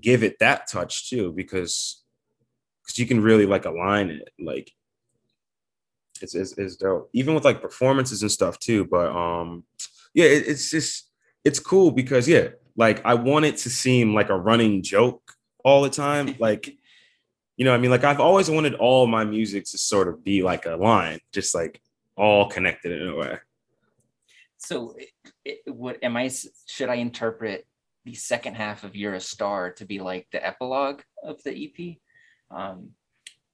give it that touch too, because because you can really like align it, like it's, it's it's dope, even with like performances and stuff too. But um, yeah, it, it's just it's cool because yeah, like I want it to seem like a running joke all the time, like you know i mean? Like i've always wanted all my music to sort of be like a line just like all connected in a way. So it, what am i should i interpret the second half of you're a star to be like the epilogue of the ep um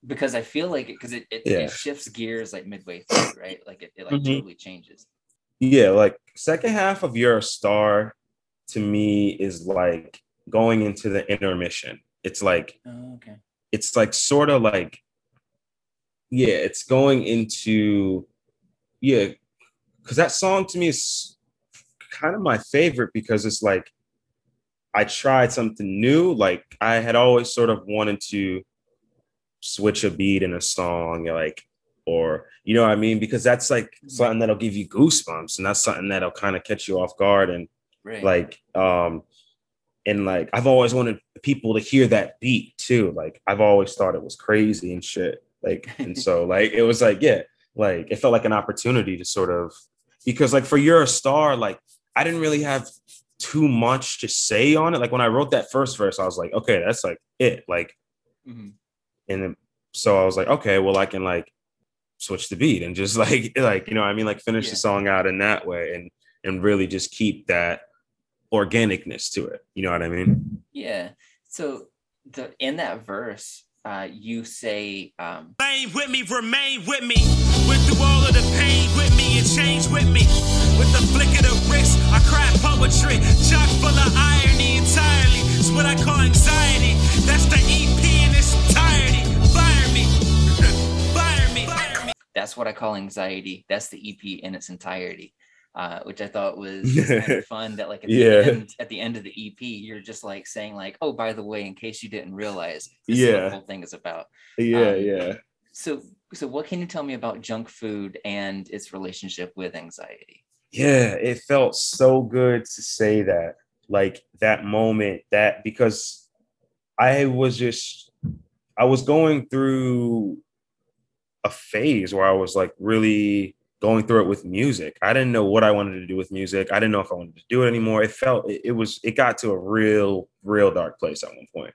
because i feel like it because it, it, yeah. it, shifts gears like midway through right? Like it, it like mm-hmm. totally changes. Yeah like second half of you're a star to me is like going into the intermission. It's like oh, okay it's like sort of like yeah it's going into yeah because that song to me is kind of my favorite because it's like i tried something new like i had always sort of wanted to switch a beat in a song like or you know what i mean because that's like something that'll give you goosebumps and that's something that'll kind of catch you off guard and right. like um and like I've always wanted people to hear that beat too. Like I've always thought it was crazy and shit. Like and so like it was like yeah, like it felt like an opportunity to sort of because like for you're a star, like I didn't really have too much to say on it. Like when I wrote that first verse, I was like, okay, that's like it. Like, mm-hmm. and then, so I was like, okay, well I can like switch the beat and just like like you know I mean like finish yeah. the song out in that way and and really just keep that organicness to it. You know what I mean? Yeah. So the in that verse, uh, you say, um, "Remain with me, remain with me, went through all of the pain with me and change with me." With the flick of the wrist, I cry poetry, chock full of irony entirely. It's what I call anxiety. That's the EP in its entirety. Fire me, fire me, fire me. That's what I call anxiety. That's the EP in its entirety uh, which I thought was kind of fun. That like at the, yeah. end, at the end of the EP, you're just like saying like, "Oh, by the way, in case you didn't realize, this yeah, is the whole thing is about." Yeah, um, yeah. So, so what can you tell me about junk food and its relationship with anxiety? Yeah, it felt so good to say that, like that moment, that because I was just, I was going through a phase where I was like really going through it with music. I didn't know what I wanted to do with music. I didn't know if I wanted to do it anymore. It felt it, it, was it got to a real real dark place at one point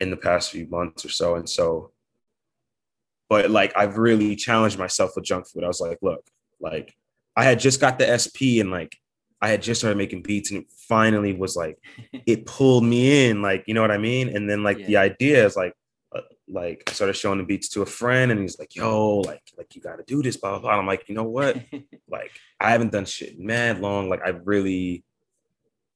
in the past few months or so. And so but like I've really challenged myself with junk food. I was like, look, like I had just got the SP and like I had just started making beats and it finally was like it pulled me in, like you know what I mean? And then like yeah. the idea is like like I started showing the beats to a friend and he's like, yo, like, like you gotta do this, blah blah blah. I'm like, you know what? like, I haven't done shit mad long. Like I really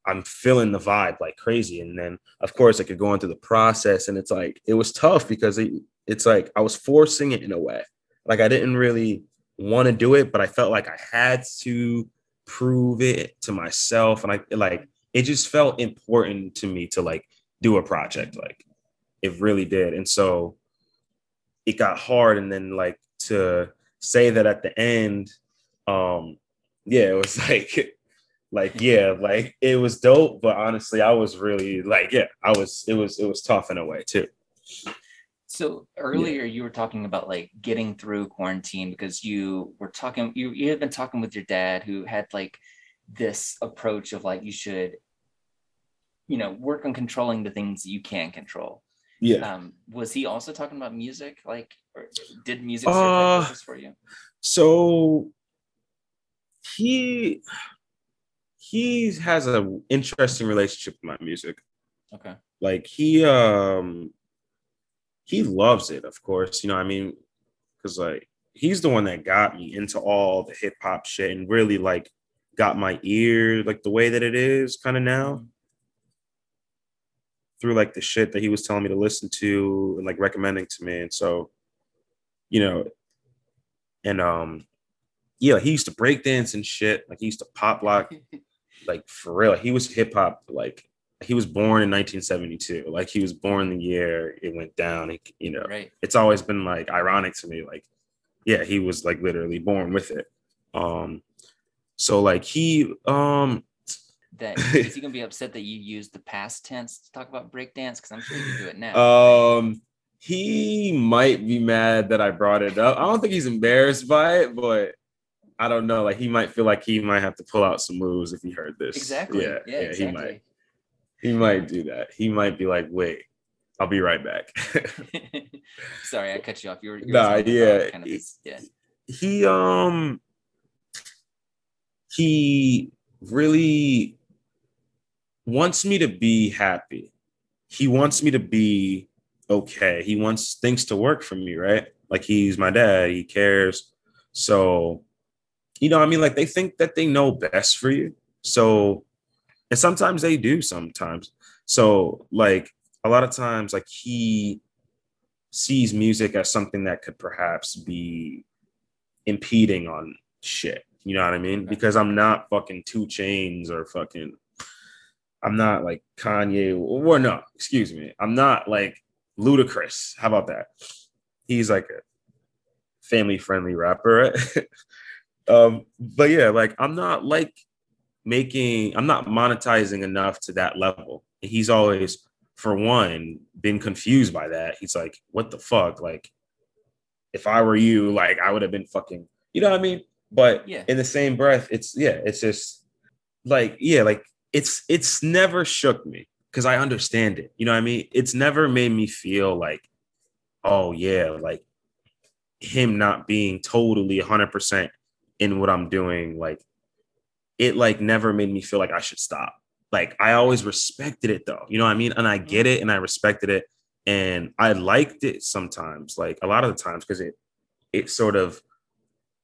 I'm feeling the vibe like crazy. And then of course I could go into the process and it's like it was tough because it, it's like I was forcing it in a way. Like I didn't really want to do it, but I felt like I had to prove it to myself. And I like it just felt important to me to like do a project like it really did. And so it got hard. And then like to say that at the end, um, yeah, it was like like yeah, like it was dope, but honestly, I was really like, yeah, I was it was it was tough in a way too. So earlier yeah. you were talking about like getting through quarantine because you were talking you you had been talking with your dad who had like this approach of like you should you know work on controlling the things you can control yeah. Um, was he also talking about music? Like, did music uh, for you? So he he has an interesting relationship with my music. Okay. Like he um he loves it, of course. You know, I mean, because like he's the one that got me into all the hip hop shit and really like got my ear like the way that it is kind of now. Through like the shit that he was telling me to listen to and like recommending to me. And so, you know, and um, yeah, he used to break dance and shit. Like he used to pop lock, like for real. He was hip hop like he was born in 1972. Like he was born the year it went down. He, you know, Right. it's always been like ironic to me. Like, yeah, he was like literally born with it. Um, so like he um That is he gonna be upset that you used the past tense to talk about breakdance? Because I'm sure you can do it now. um he might be mad that I brought it up. I don't think he's embarrassed by it, but I don't know. Like he might feel like he might have to pull out some moves if he heard this. exactly. Yeah, Yeah, yeah, he might. He might do that. He might be like, wait, I'll be right back. Sorry, I cut you off. You were, you were Nah, yeah, kind of yeah. he um he really wants me to be happy. He wants me to be okay. He wants things to work for me, right? Like he's my dad, he cares. So, you know, I mean, like they think that they know best for you. So, and sometimes they do sometimes. So, like a lot of times, like he sees music as something that could perhaps be impeding on shit. You know what I mean? Because I'm not fucking 2 Chainz or fucking I'm not like Kanye or no, excuse me. I'm not like Ludacris. How about that? He's like a family friendly rapper. Right? um, but yeah, like I'm not like making I'm not monetizing enough to that level. He's always for one been confused by that. He's like, what the fuck? Like if I were you, like I would have been fucking, you know what I mean? But Yeah. in the same breath, it's yeah, it's just like, yeah, like it's it's never shook me because I understand it. You know what I mean? It's never made me feel like, oh yeah, like him not being totally 100% in what I'm doing, like it like never made me feel like I should stop. Like I always respected it though. You know what I mean? And I get it and I respected it and I liked it sometimes, like a lot of the times because it it sort of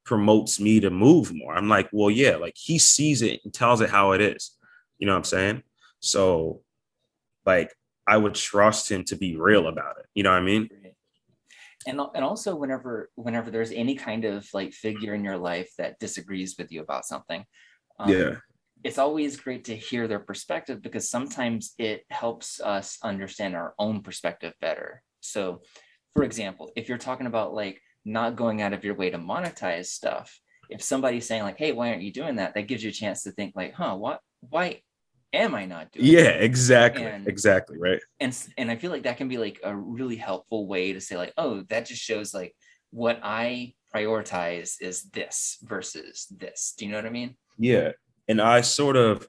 promotes me to move more. I'm like, well, yeah, like he sees it and tells it how it is. You know what I'm saying? So like I would trust him to be real about it. You know what I mean? And, and also whenever whenever there's any kind of like figure in your life that disagrees with you about something um, Yeah. it's always great to hear their perspective because sometimes it helps us understand our own perspective better so for example if you're talking about like not going out of your way to monetize stuff if somebody's saying like hey why aren't you doing that that gives you a chance to think like huh what why am i not doing Yeah, exactly. And- exactly. Right. and and I feel like that can be like a really helpful way to say like, oh, that just shows like what I prioritize is this versus this. Do you know what I mean? Yeah. And I sort of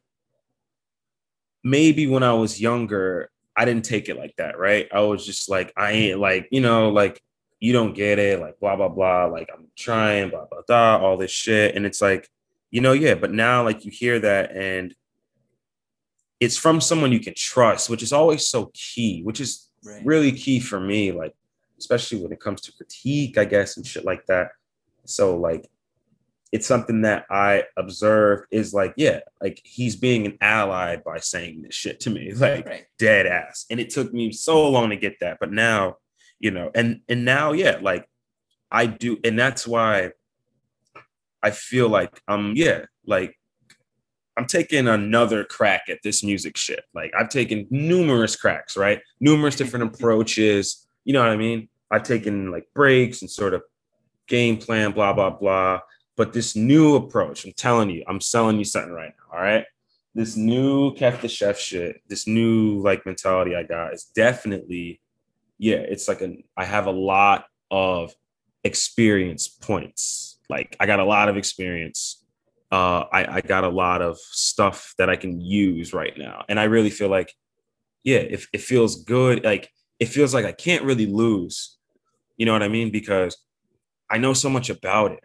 maybe when I was younger, I didn't take it like that, right? I was just like, I ain't like, you know, like you don't get it, like blah blah blah, like I'm trying, blah blah blah, all this shit. And it's like, you know, yeah, but now like you hear that and it's from someone you can trust, which is always so key, which is Right. really key for me, like especially when it comes to critique, I guess, and shit like that. So like it's something that I observe is like, yeah, like he's being an ally by saying this shit to me, like Right. dead ass. And it took me so long to get that, but now, you know, and and now, yeah, like I do, and that's why I feel like um, yeah, like I'm taking another crack at this music shit. Like I've taken numerous cracks, right? Numerous different approaches. You know what I mean? I've taken like breaks and sort of game plan, blah, blah, blah. But this new approach, I'm telling you, I'm selling you something right now. All right. This new Chef the Chef shit, this new like mentality I got is definitely, yeah, it's like a I have a lot of experience points. Like I got a lot of experience uh, I, I got a lot of stuff that I can use right now. And I really feel like, yeah, if it feels good, like it feels like I can't really lose. You know what I mean? Because I know so much about it.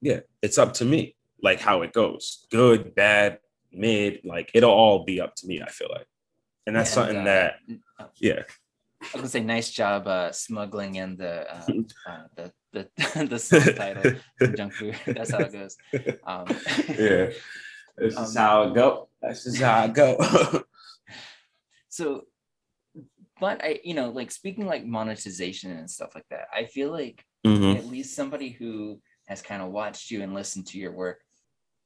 Yeah, it's up to me, like how it goes. Good, bad, mid, like it'll all be up to me, I feel like. And that's And, something uh, that, yeah, I was gonna say nice job uh, smuggling in the uh, uh, the the the title Junk Food. That's how it goes. Um, yeah. This is how it go. That's just how it go. so but i you know like speaking like monetization and stuff like that i feel like Mhm. at least somebody who has kind of watched you and listened to your work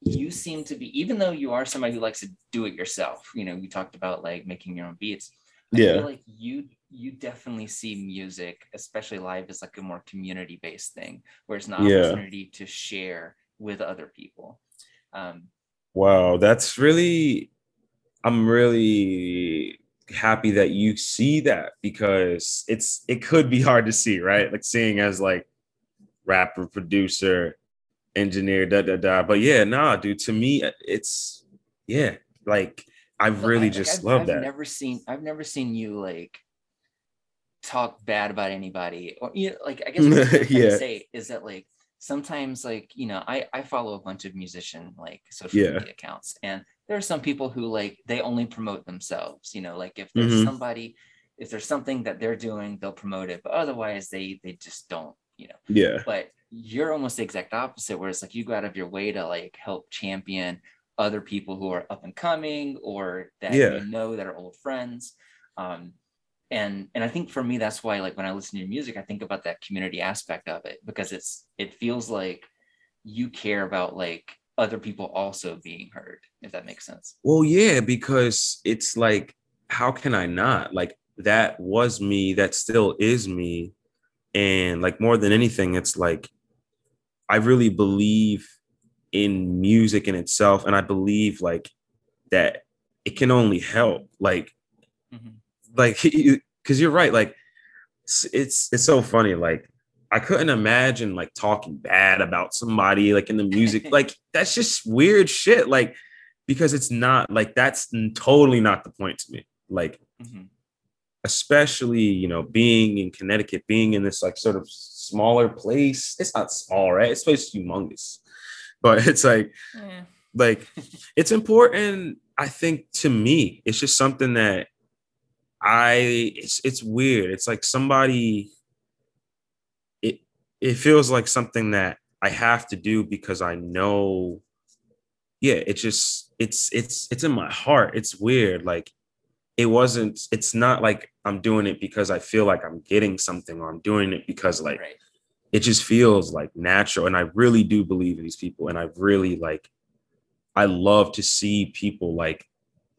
you seem to be even though you are somebody who likes to do it yourself you know you talked about like making your own beats I Yeah. feel like you you definitely see music especially live as like a more community based thing where it's an Yeah. opportunity to share with other people um Wow, that's really, I'm really happy that you see that because it's it could be hard to see, right? Like seeing as like rapper, producer, engineer, da da da. But yeah, nah, dude. To me, it's yeah, like I really like, just I've, love I've that. Never seen. I've never seen you like talk bad about anybody, or you know, like I guess what I'm Yeah. say is that like sometimes like you know I I follow a bunch of musician like social Yeah. media accounts, and there are some people who like they only promote themselves. You know, like if there's Mhm. somebody, if there's something that they're doing, they'll promote it, but otherwise they they just don't. You know yeah, but you're almost the exact opposite where it's like you go out of your way to like help champion other people who are up and coming or that Yeah. you know that are old friends um and and i think for me that's why like when i listen to your music i think about that community aspect of it because it's it feels like you care about like other people also being heard if that makes sense Well, yeah, because it's like, how can I not? Like, that was me, that still is me. And like, more than anything, it's like, I really believe in music in itself. And I believe like that it can only help. Like, Mhm. Like, because you're right. Like, it's, it's, it's so funny. Like, I couldn't imagine like talking bad about somebody like in the music. like, that's just weird shit. Like, because it's not like that's totally not the point to me. Like, Mhm. especially you know being in Connecticut, being in this like sort of smaller place. It's not small, right? It's supposed place humongous, but it's like Eh. like it's important. I think to me, it's just something that I it's it's weird. It's like somebody. It it feels like something that I have to do because I know. Yeah, it's just it's it's it's in my heart. It's weird. Like it wasn't. It's not like I'm doing it because I feel like I'm getting something, or I'm doing it because like right it just feels like natural and i really do believe in these people and i really like i love to see people like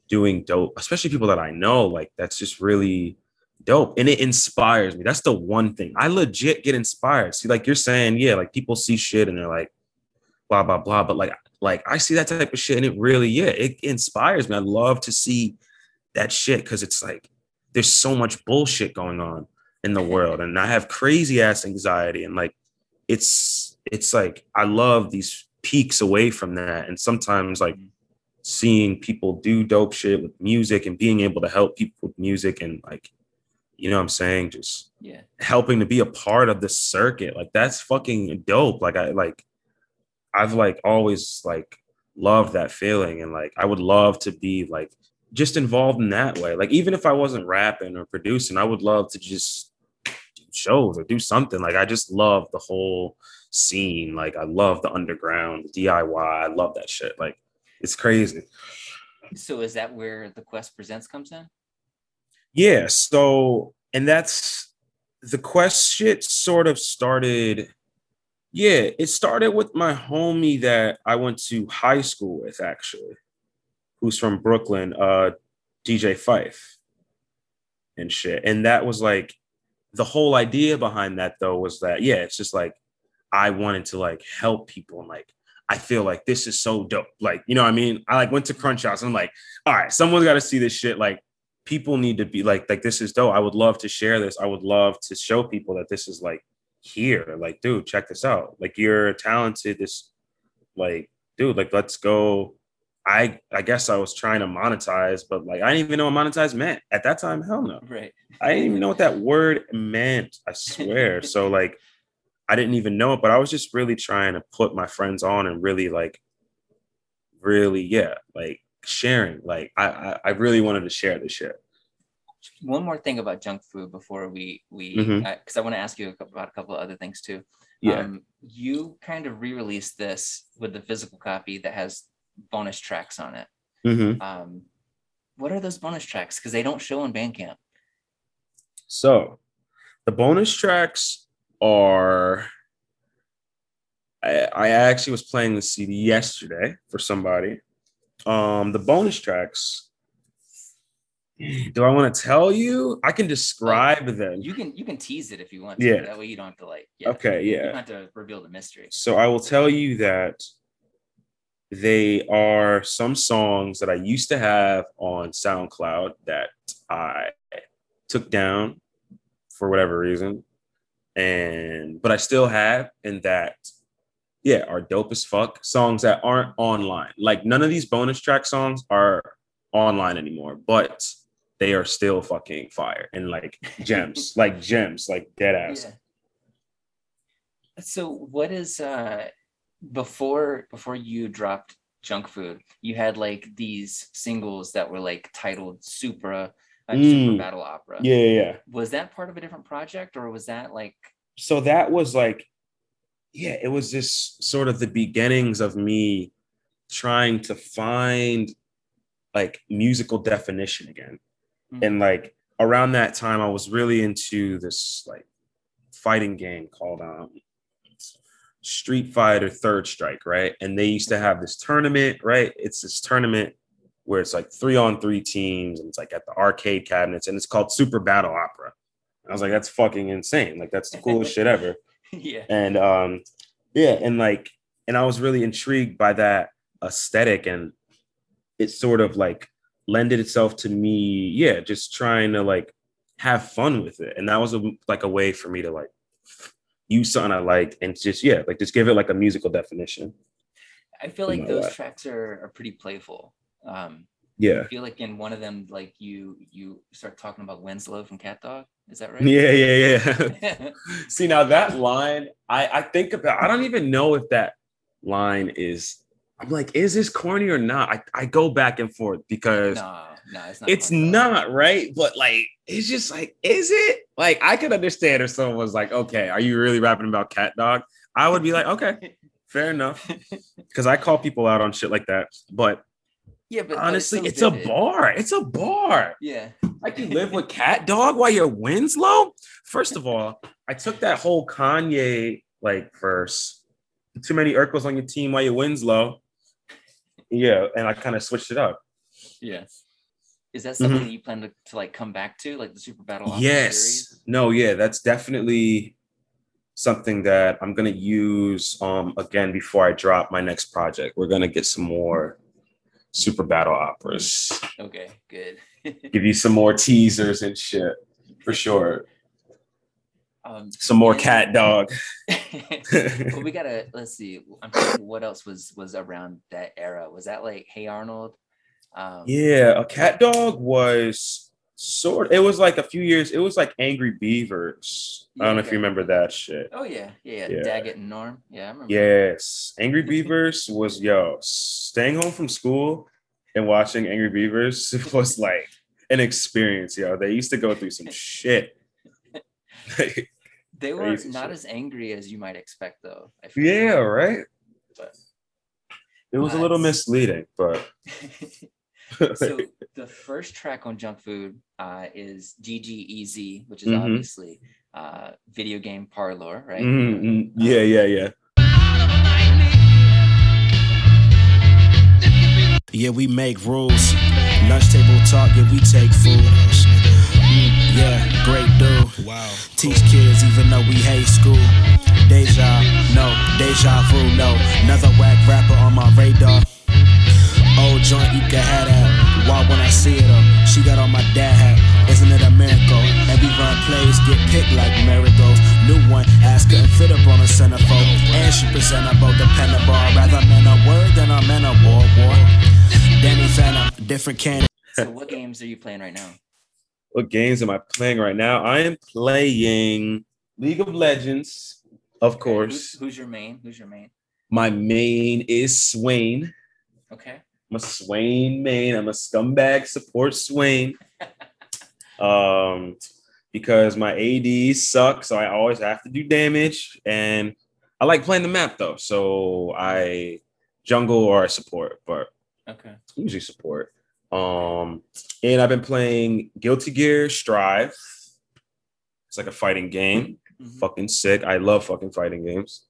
doing dope especially people that i know like that's just really dope and it inspires me. That's the one thing. I legit get inspired. See like you're saying yeah like people see shit and they're like blah blah blah but like like i see that type of shit and it really yeah it inspires me. I love to see that shit because it's like there's so much bullshit going on in the world and i have crazy ass anxiety and like it's it's like i love these peaks away from that and sometimes like mm-hmm. Seeing people do dope shit with music and being able to help people with music and like you know what i'm saying? Just yeah. helping to be a part of the circuit. Like that's fucking dope. Like i like i've like always like loved that feeling. And like i would love to be like just involved in that way. Like even if i wasn't rapping or producing i would love to just do shows or do something. Like i just love the whole scene. Like i love the underground the diy i love that shit. Like it's crazy so is that where the quest presents comes in Yeah. So, and that's the quest shit sort of started. Yeah, it started with my homie that I went to high school with, actually, who's from Brooklyn, uh, DJ Fife and shit. And that was like the whole idea behind that, though, was that, yeah, it's just like I wanted to like help people and like I feel like this is so dope. Like, you know what I mean? I like went to Crunch House I'm like, all right, someone's got to see this shit. Like, people need to be like, like this is dope. I would love to share this. I would love to show people that this is like here. Like, dude, check this out. Like, you're talented. This, like, dude, like, let's go. I I guess I was trying to monetize, but like I didn't even know what monetize meant at that time. Hell no. right I didn't even know what that word meant. I swear. so like I didn't even know it, but I was just really trying to put my friends on and really like really, yeah, like sharing. Like I I, I really wanted to share this shit. one more thing about junk food before we we because I want to ask you about a couple of other things too. Yeah. Um, you kind of re-released this with the physical copy that has bonus tracks on it. Mhm. Um, what are those bonus tracks? Because they don't show on Bandcamp. So the bonus tracks are I, I actually was playing the CD yesterday for somebody. Um, the bonus tracks. Do I want to tell you? I can describe them. You can you can tease it if you want to. Yeah. That way you don't have to like yeah. Okay, You yeah. don't have to reveal the mystery. So I will tell you that they are some songs that I used to have on SoundCloud that I took down for whatever reason. And but I still have and that yeah, are dope as fuck. Songs that aren't online. Like none of these bonus track songs are online anymore, but they are still fucking fire and like gems, like gems, like dead ass. Yeah. So what is uh before before you dropped junk food, you had like these singles that were like titled Supra, uh, Super Mm. Battle Opera. Yeah, yeah. Was that part of a different project or was that like so that was like yeah it was just sort of the beginnings of me trying to find like musical definition again Mhm. and like around that time i was really into this like fighting game called um street fighter third strike right and they used to have this tournament right it's this tournament where it's like three on three teams and it's like at the arcade cabinets and it's called super battle opera And i was like that's fucking insane like that's the coolest shit ever yeah. and um yeah and like and i was really intrigued by that aesthetic and it sort of like lended itself to me yeah just trying to like have fun with it and that was a, like a way for me to like use something i liked and just yeah like just give it like a musical definition I feel like those life. tracks are, are pretty playful. Um yeah I feel like in one of them like you you start talking about Winslow from CatDog. Is that right? yeah yeah yeah see now that line i i think about i don't even know if that line is i'm like is this corny or not i, I go back and forth because no, no, it's not. it's corny at all. not right but like it's just like is it like i could understand if someone was like okay are you really rapping about CatDog i would be like okay fair enough because i call people out on shit like that but Yeah, but honestly so it's a bar it's a bar Yeah. like you live with CatDog while your Winslow. First of all, I took that whole Kanye like verse. Too many Urkels on your team while you Winslow. Yeah, and I kind of switched it up. Yeah. Is that something Mhm. that you plan to, to like come back to, like the Super Battle Opera Yes. series? No, yeah, that's definitely something that I'm gonna use um again before I drop my next project. We're gonna get some more super battle operas. Okay, good. Give you some more teasers and shit. For sure. um, Some more CatDog. well, we gotta let's see. I'm thinking what else was was around that era. Was that like Hey Arnold? Um, Yeah, a CatDog was sort. It was like a few years. It was like Angry Beavers. I don't know if you remember that shit. Oh yeah, yeah, Yeah. Daggett and Norm. Yeah, I remember. Yes, Angry Beavers was yo staying home from school and watching Angry Beavers was like an experience. Yo, they used to go through some shit. They were not shit. as angry as you might expect, though. Yeah, right. But- It was a little misleading, but so the first track on Junk Food uh, is GG E Z, which is Mhm. obviously uh, video game parlor, right? Mm, mm, yeah, yeah, yeah. Yeah, we make rules. Lunch table talk, yeah, we take food. Mm, yeah, great dude. Wow. Teach kids even though we hate school. Deja, no, deja vu, no. Another whack rapper on my radar. Old joint, you can have that. Why when I see it up? She got on my dad hat. Isn't it a miracle? Every run plays get picked like marigolds. New one, ass couldn't fit up on a centerfold. And she presentable, dependable. I'd rather man a word than a man of war, war. Danny Phantom, different can. So what games are you playing right now? What games am I playing right now? I am playing League of Legends, of Okay, course. Who's, who's your main? Who's your main? My main is Swain. Okay. I'm a Swain main. I'm a scumbag support Swain. um, because my AD sucks, so I always have to do damage. And I like playing the map though, so I jungle or I support, but Okay. usually support. Um, and I've been playing Guilty Gear Strive. It's like a fighting game. Mhm. Fucking sick. I love fucking fighting games.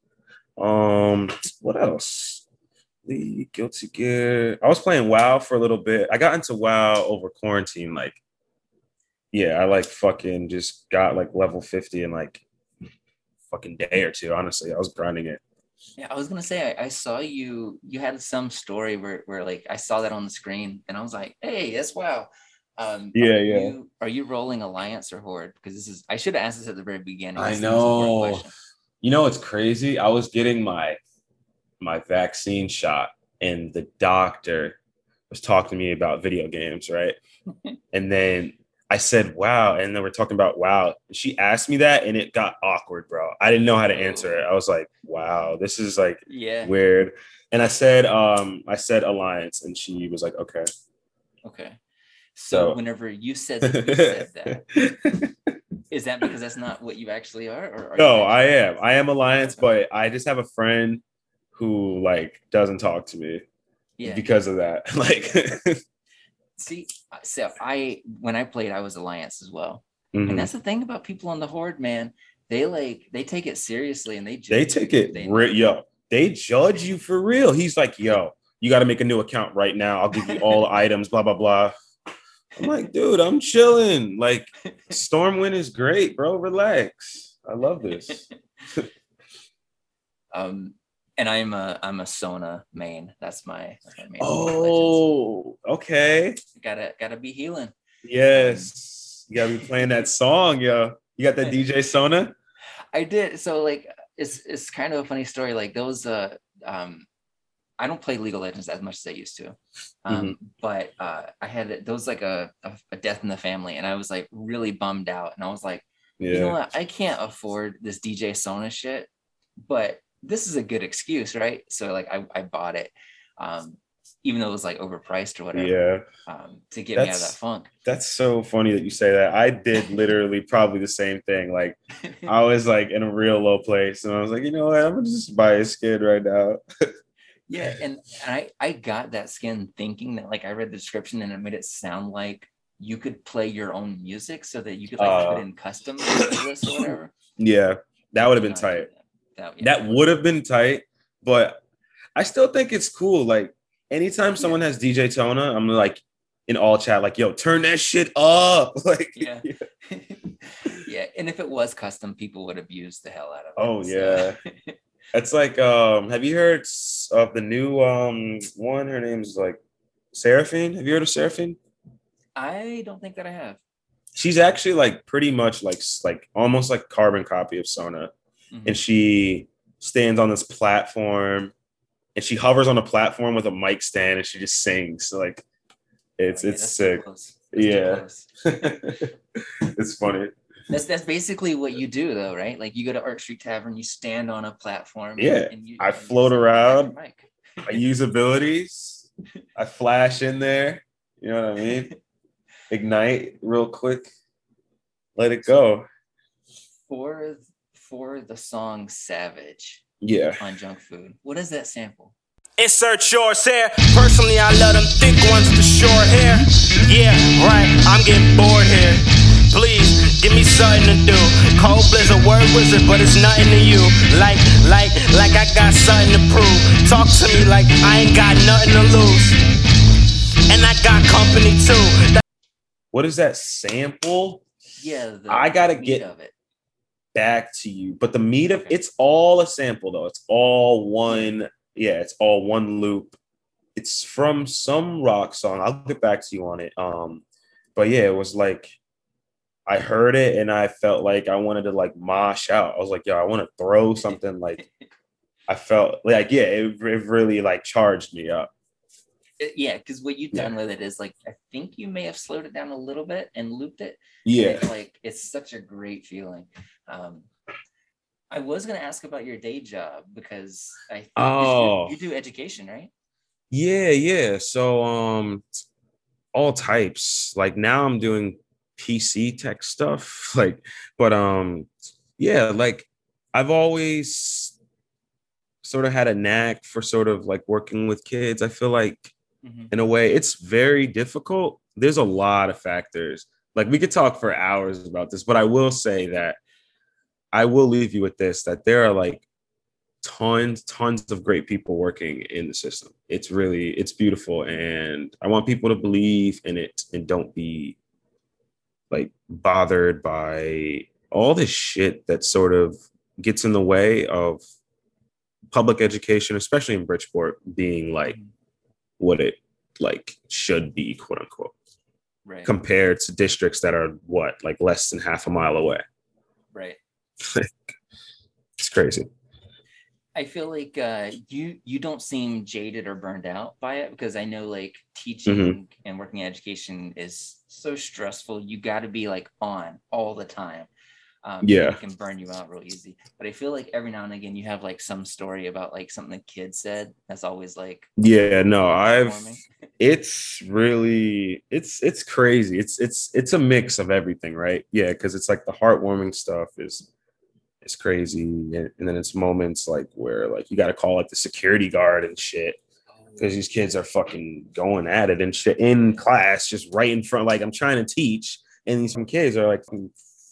Um, what else? The Guilty Gear. I was playing WoW for a little bit. I got into WoW over quarantine. Like, yeah, I like fucking just got like level 50 in like fucking day or two. Honestly, I was grinding it. Yeah, I was gonna say I, I, saw you. You had some story where, where like I saw that on the screen, and I was like, "Hey, that's wow." Um, yeah, are yeah. You, are you rolling Alliance or Horde? Because this is I should have asked this at the very beginning. I know. You know it's crazy? I was getting my my vaccine shot, and the doctor was talking to me about video games, right? and then I said, wow. And then we're talking about wow. She asked me that and it got awkward, bro. I didn't know how to answer it. I was like, wow, this is like yeah weird. And I said, um, I said alliance, and she was like, okay. Okay. So, so. whenever you said that, you said that. is that because that's not what you actually are? Or are no, I am. I am alliance, but I just have a friend who like doesn't talk to me. Yeah. Because of that. Like See, so I when I played, I was Alliance as well, mm-hmm. and that's the thing about people on the Horde, man. They like they take it seriously, and they they take it they re- yo. They judge you for real. He's like, yo, you got to make a new account right now. I'll give you all the items. Blah blah blah. I'm like, dude, I'm chilling. Like, Stormwind is great, bro. Relax. I love this. um, and I'm a I'm a Sona main. That's my, that's my main. Oh, okay. Gotta gotta be healing. Yes, you gotta be playing that song, yo. You got that DJ Sona? I did. So like, it's it's kind of a funny story. Like those uh um. I don't play League of Legends as much as I used to, um, mm-hmm. but uh, I had those like a, a, a death in the family, and I was like really bummed out, and I was like, yeah. you know what, I can't afford this DJ Sona shit, but this is a good excuse, right? So like I, I bought it. Um, even though it was like overpriced or whatever. Yeah. Um, to get that's, me out of that funk. That's so funny that you say that. I did literally probably the same thing. Like I was like in a real low place and I was like, you know what, I'm gonna just buy a skin right now. yeah, and I I got that skin thinking that like I read the description and it made it sound like you could play your own music so that you could like uh, put in custom or whatever. Yeah, that would have been tight. That, yeah. that would have been tight, but I still think it's cool. Like anytime someone has DJ Sona, I'm like in all chat, like, yo, turn that shit up. like yeah. yeah. yeah. And if it was custom, people would abuse the hell out of it. Oh so. yeah. it's like um have you heard of the new um one? Her name's like Seraphine. Have you heard of Seraphine? I don't think that I have. She's actually like pretty much like like almost like carbon copy of Sona mm-hmm. and she stands on this platform and she hovers on a platform with a mic stand and she just sings. So like it's oh, it's sick. Yeah. it's funny. That's that's basically what you do though, right? Like you go to Arch Street Tavern, you stand on a platform. Yeah. And you, I float around. I use abilities. I flash in there. You know what I mean? Ignite real quick. Let it go. For for the song Savage. Yeah. On junk food. What is that sample? Insert short hair. Personally, I love them thick ones with the short hair. Yeah, right. I'm getting bored here. Please give me something to do. Cold blizzard, word wizard, but it's nothing to you. Like, like, like I got something to prove. Talk to me like I ain't got nothing to lose. And I got company too. What is that sample? Yeah, I gotta get of it back to you. But the meat of it's all a sample though. It's all one, yeah, it's all one loop. It's from some rock song. I'll get back to you on it. Um, but yeah, it was like I heard it and I felt like I wanted to like mosh out. I was like, yo, I want to throw something like I felt like, yeah, it, it really like charged me up. Yeah, because what you've done yeah. with it is like I think you may have slowed it down a little bit and looped it. Yeah, it, like it's such a great feeling. Um, I was going to ask about your day job because I think oh. you, do education, right? Yeah, yeah. So um all types. Like now I'm doing PC tech stuff. Like, but um yeah, like I've always sort of had a knack for sort of like working with kids. I feel like mm-hmm. in a way it's very difficult. There's a lot of factors. Like we could talk for hours about this, but I will say that I will leave you with this that there are like tons, tons of great people working in the system. It's really, it's beautiful. And I want people to believe in it and don't be like bothered by all this shit that sort of gets in the way of public education, especially in Bridgeport, being like what it like should be, quote unquote, Right. compared to districts that are what like less than half a mile away. right. It's crazy. I feel like uh, you you don't seem jaded or burned out by it because I know like teaching Mm-hmm. and working in education is so stressful. You got to be like on all the time. Um, Yeah. it can burn you out real easy. But I feel like every now and again you have like some story about like something the kid said that's always like Yeah, no, I've it's really it's it's crazy. It's it's it's a mix of everything, right? Yeah, because it's like the heartwarming stuff is is crazy, and, and then it's moments like where like you got to call like the security guard and shit because these kids are fucking going at it and shit in class, just right in front. Like I'm trying to teach, and these some kids are like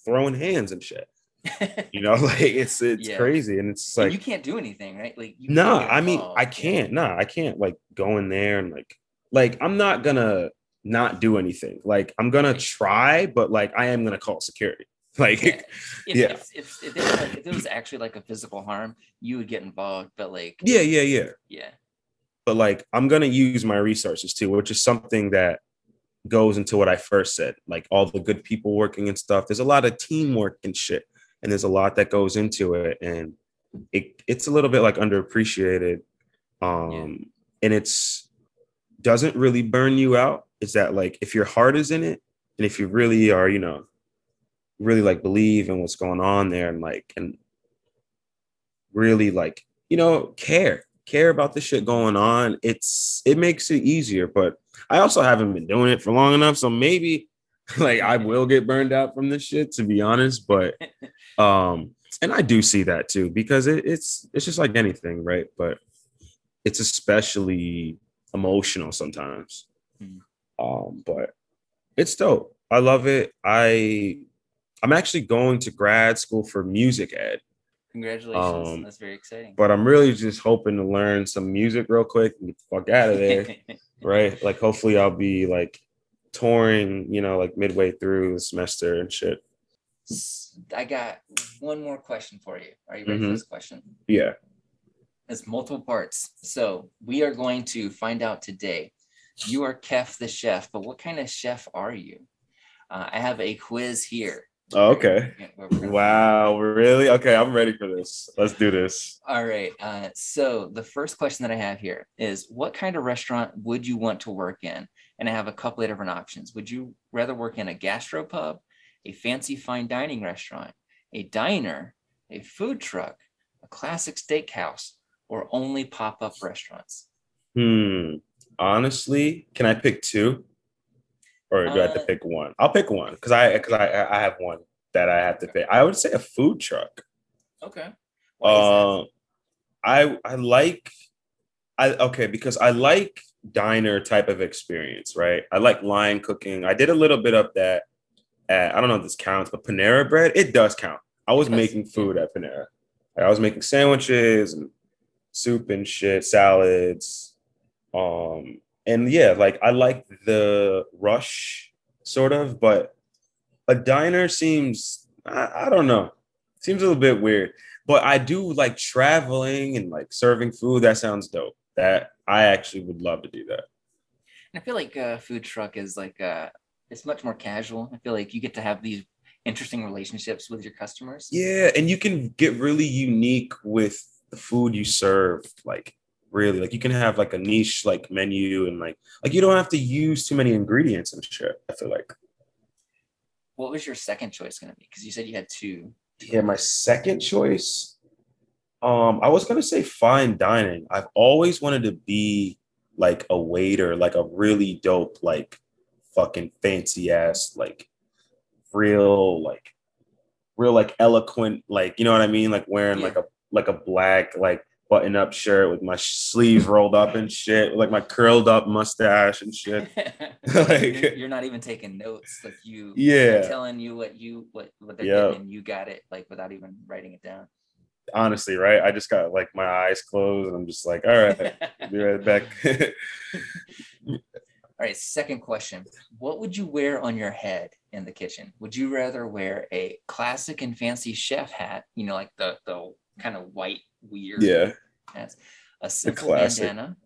throwing hands and shit. You know, like it's it's Yeah. crazy, and it's And like you can't do anything, right? Like no, can't I mean, involved. I can't. No, I can't like go in there and like, like I'm not gonna not do anything. Like I'm gonna try, but like I am gonna call security. Like, Yeah. If, Yeah. if, if, if, there was, like, if there was actually like a physical harm, you would get involved. But like, yeah, yeah, yeah. yeah, But like I'm gonna use my resources too, which is something that goes into what I first said. Like all the good people working and stuff. There's a lot of teamwork and shit, and there's a lot that goes into it, and it it's a little bit like underappreciated. Um, and it's doesn't really burn you out. Is that like if your heart is in it, and if you really are, you know, really like believe in what's going on there, and like and really like you know care care about the shit going on it's it makes it easier but i also haven't been doing it for long enough so maybe like i will get burned out from this shit to be honest but um and i do see that too because it, it's it's just like anything right? But it's especially emotional sometimes. Mhm. um but it's dope. I love it. I i'm actually going to grad school for music ed congratulations. Um, That's very exciting. but I'm really just hoping to learn some music real quick and get the fuck out of there, right? Like, hopefully, I'll be like touring, you know, like midway through the semester and shit. I got one more question for you. Are you ready for Mhm. this question? Yeah. It's multiple parts. So we are going to find out today. You are Chef the Chef, but what kind of chef are you? Uh, I have a quiz here. Oh, okay. Yeah, where we're gonna- Wow. Really? Okay. I'm ready for this. Let's do this. All right. Uh, so the first question that I have here is what kind of restaurant would you want to work in? And I have a couple of different options. Would you rather work in a gastropub, a fancy fine dining restaurant, a diner, a food truck, a classic steakhouse, or only pop-up restaurants? Hmm. Honestly, can I pick two? Or do I have to Uh, pick one? I'll pick one because I because I I have one that I have to pick. I would say a food truck. Okay. Uh, I I like I okay because I like diner type of experience, right? I like line cooking. I did a little bit of that at I don't know if this counts, but Panera Bread it does count. I was making food at Panera. I was making sandwiches and soup and shit, salads. Um and yeah, like I like the rush sort of, but a diner seems I, I don't know. Seems a little bit weird but I do like traveling and like serving food. That sounds dope. That I actually would love to do that. And I feel like a food truck is like uh it's much more casual. I feel like you get to have these interesting relationships with your customers. Yeah, and you can get really unique with the food you serve. Like really, like you can have like a niche like menu and like like you don't have to use too many ingredients and shit. I feel like. What was your second choice going to be? Because you said you had two. Yeah, my second choice. Um, I was gonna say fine dining. I've always wanted to be like a waiter, like a really dope, like fucking fancy ass, like real, like real, like eloquent, like you know what I mean, like wearing Yeah. like a like a black like button up shirt with my sleeves rolled up and shit, like my curled up mustache and shit. Like- you're, you're not even taking notes. Like you, Yeah. telling you what you what what they're getting, and you got it like without even writing it down. honestly, right? I just got like my eyes closed and I'm just like, all right, be right back. All right, second question. What would you wear on your head in the kitchen? Would you rather wear a classic and fancy chef hat, you know, like the the kind of white weird yeah. hats, a simple classic. bandana,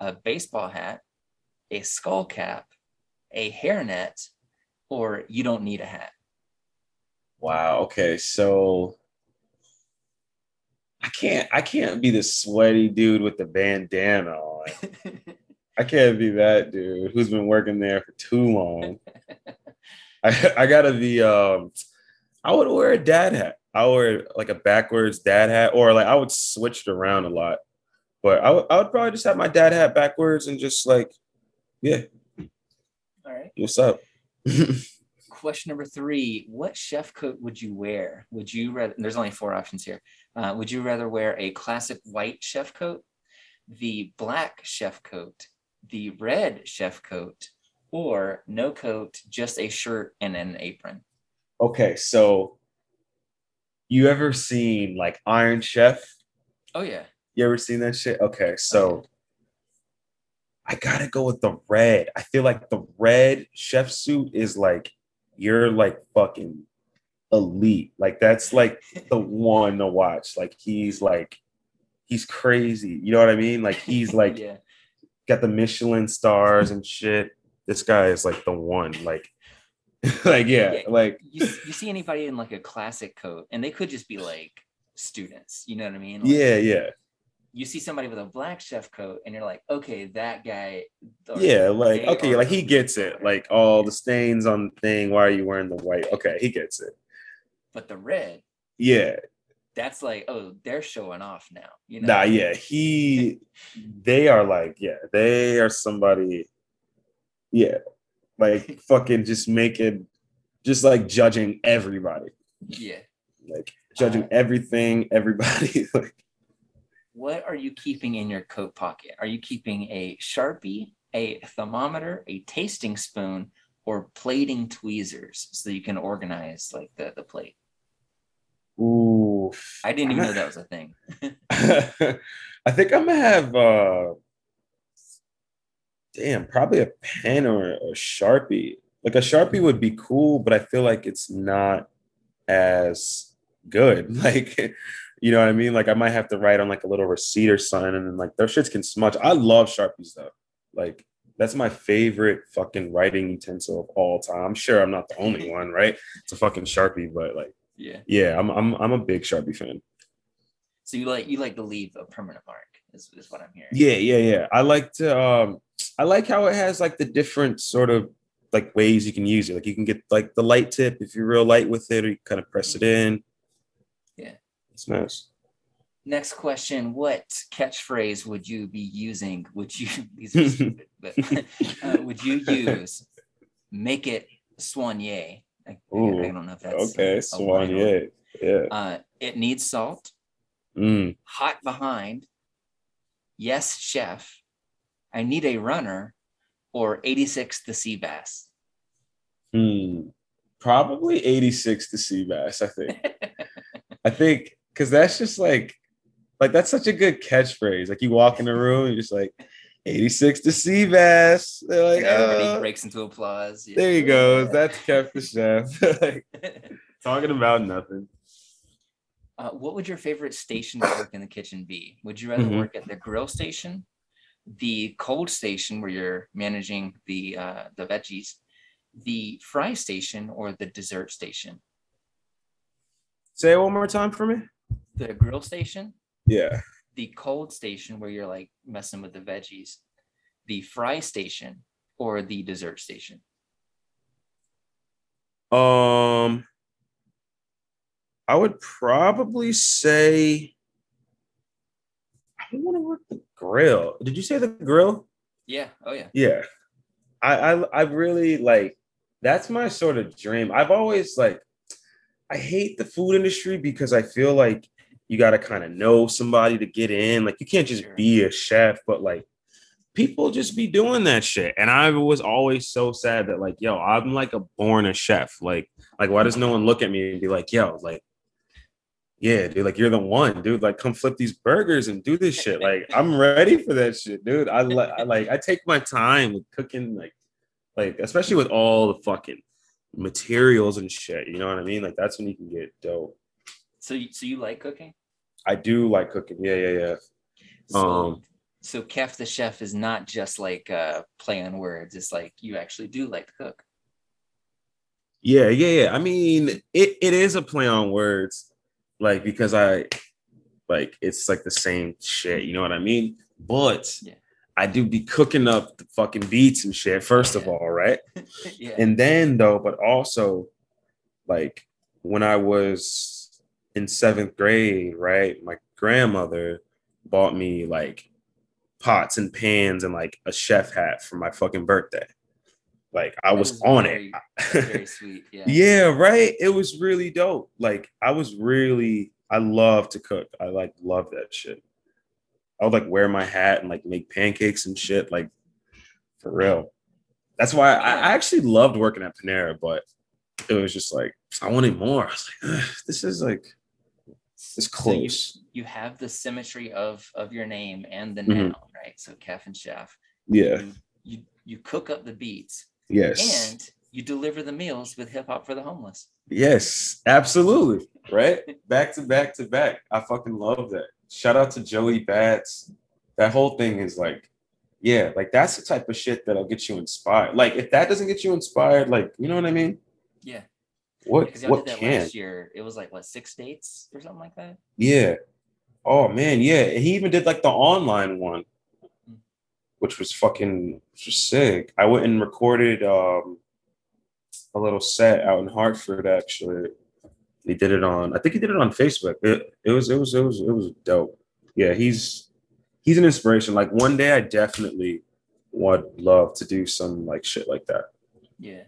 a baseball hat, a skull cap, a hairnet, or you don't need a hat? Wow. Okay. So I can't I can't be the sweaty dude with the bandana on. I can't be that dude who's been working there for too long. I, I gotta be um I would wear a dad hat. I wear like a backwards dad hat, or like I would switch it around a lot. But I would I would probably just have my dad hat backwards and just like, yeah, All right. what's up? Question number three: What chef coat would you wear? Would you rather? There's only four options here. Uh, would you rather wear a classic white chef coat, the black chef coat, the red chef coat, or no coat, just a shirt and an apron? okay, so you ever seen like Iron Chef? Oh yeah. You ever seen that shit? Okay, so I gotta go with the red. I feel like the red chef suit is like you're like fucking elite. Like that's like the one to watch. Like he's like he's crazy. You know what I mean? Like he's like yeah. got the Michelin stars and shit. This guy is like the one. Like like yeah, Yeah. like You, you see anybody in like a classic coat, and they could just be like students. You know what I mean? Like, yeah, yeah. You see somebody with a black chef coat, and you're like, okay, that guy. Yeah, like okay, like he gets it. Like all the stains on the thing. Why are you wearing the white? Okay, he gets it. But the red, Yeah, that's like, oh, they're showing off now. You know? nah, yeah. He, they are like, yeah, they are somebody. Yeah, like fucking just making, just like judging everybody, Yeah. like judging Uh, everything, everybody. like, What are you keeping in your coat pocket? Are you keeping a sharpie, a thermometer, a tasting spoon, or plating tweezers so you can organize like the the plate? ooh, I didn't even know that was a thing. I think I'm gonna have uh damn, probably a pen or a sharpie. Like a sharpie would be cool, but I feel like it's not as good. Like, you know what I mean? Like I might have to write on like a little receipt or something, and then like those shits can smudge. I love sharpies though. Like that's my favorite fucking writing utensil of all time. I'm sure I'm not the only one, right? It's a fucking sharpie, but like, Yeah. yeah, I'm I'm I'm a big sharpie fan. So you like you like to leave a permanent mark is, is what I'm hearing. Yeah, yeah, yeah. I like to um I like how it has like the different sort of like ways you can use it. Like you can get like the light tip if you're real light with it, or you kind of press it in. Yeah. It's nice. Next question: What catchphrase would you be using? Would you these are stupid, but uh, would you use? Make it soigné. I, I don't know if that's okay, a Swan, line or- yeah. Yeah. Uh, it needs salt. Mm. Hot behind. Yes, chef. I need a runner, or 86 the sea bass. Hmm. Probably 86 to sea bass, I think. I think because that's just like like that's such a good catchphrase. Like you walk in the room, you're just like 86 to sea bass. They're like, And everybody "Oh." breaks into applause. Yeah. There you go. That's Chef the Chef. like, talking about nothing. Uh, what would your favorite station to work in the kitchen be? Would you rather Mhm. work at the grill station, the cold station where you're managing the uh, the veggies, the fry station, or the dessert station? Say it one more time for me. The grill station, Yeah. the cold station where you're like messing with the veggies, the fry station, or the dessert station? Um, I would probably say I don't want to work the grill. Did you say the grill? Yeah. Oh yeah. Yeah. I I I really like that's my sort of dream. I've always like I hate the food industry because I feel like you got to kind of know somebody to get in. Like you can't just be a chef, but like people just be doing that shit. And I was always so sad that like, yo, I'm like a born a chef. Like, like why does no one look at me and be like, yo, like, yeah, dude, like you're the one, dude. Like, come flip these burgers and do this shit. Like, I'm ready for that shit, dude. I like, I like, I take my time with cooking, like, like especially with all the fucking materials and shit. You know what I mean? Like, that's when you can get dope. So, you, so you like cooking? I do like cooking. Yeah, yeah, yeah. So, Um, so Chef the Chef is not just like uh, play on words. It's like you actually do like to cook. Yeah, yeah, yeah. I mean, it, it is a play on words, like because I like it's like the same shit, you know what I mean? But Yeah. I do be cooking up the fucking beats and shit, first of all, right? yeah. And then though, but also like when I was in seventh grade, right? My grandmother bought me like pots and pans and like a chef hat for my fucking birthday. Like I That was on very- it. very sweet. Yeah. Yeah, right. It was really dope. Like I was really, I love to cook. I like love that shit. I would like wear my hat and like make pancakes and shit. Like for real. That's why I, I actually loved working at Panera, but it was just like I wanted more. I was like, this is like it's So you, close. you have the symmetry of of your name and the Mhm. noun, right? So Kef and chef. Yeah. You, you you cook up the beats Yes. and you deliver the meals with hip hop for the homeless. Yes, absolutely. Right? back to back to back. I fucking love that. Shout out to Joey Bats. That whole thing is like, yeah, like that's the type of shit that'll get you inspired. Like if that doesn't get you inspired, like you know what I mean? Yeah. What Because y'all what did that can? last year. It was like what six dates or something like that. Yeah. Oh man, yeah. He even did like the online one, which was fucking which was sick. I went and recorded um a little set out in Hartford actually. He did it on I think he did it on Facebook. It, it was it was it was it was dope. Yeah, he's he's an inspiration. Like one day I definitely would love to do some like shit like that. Yeah.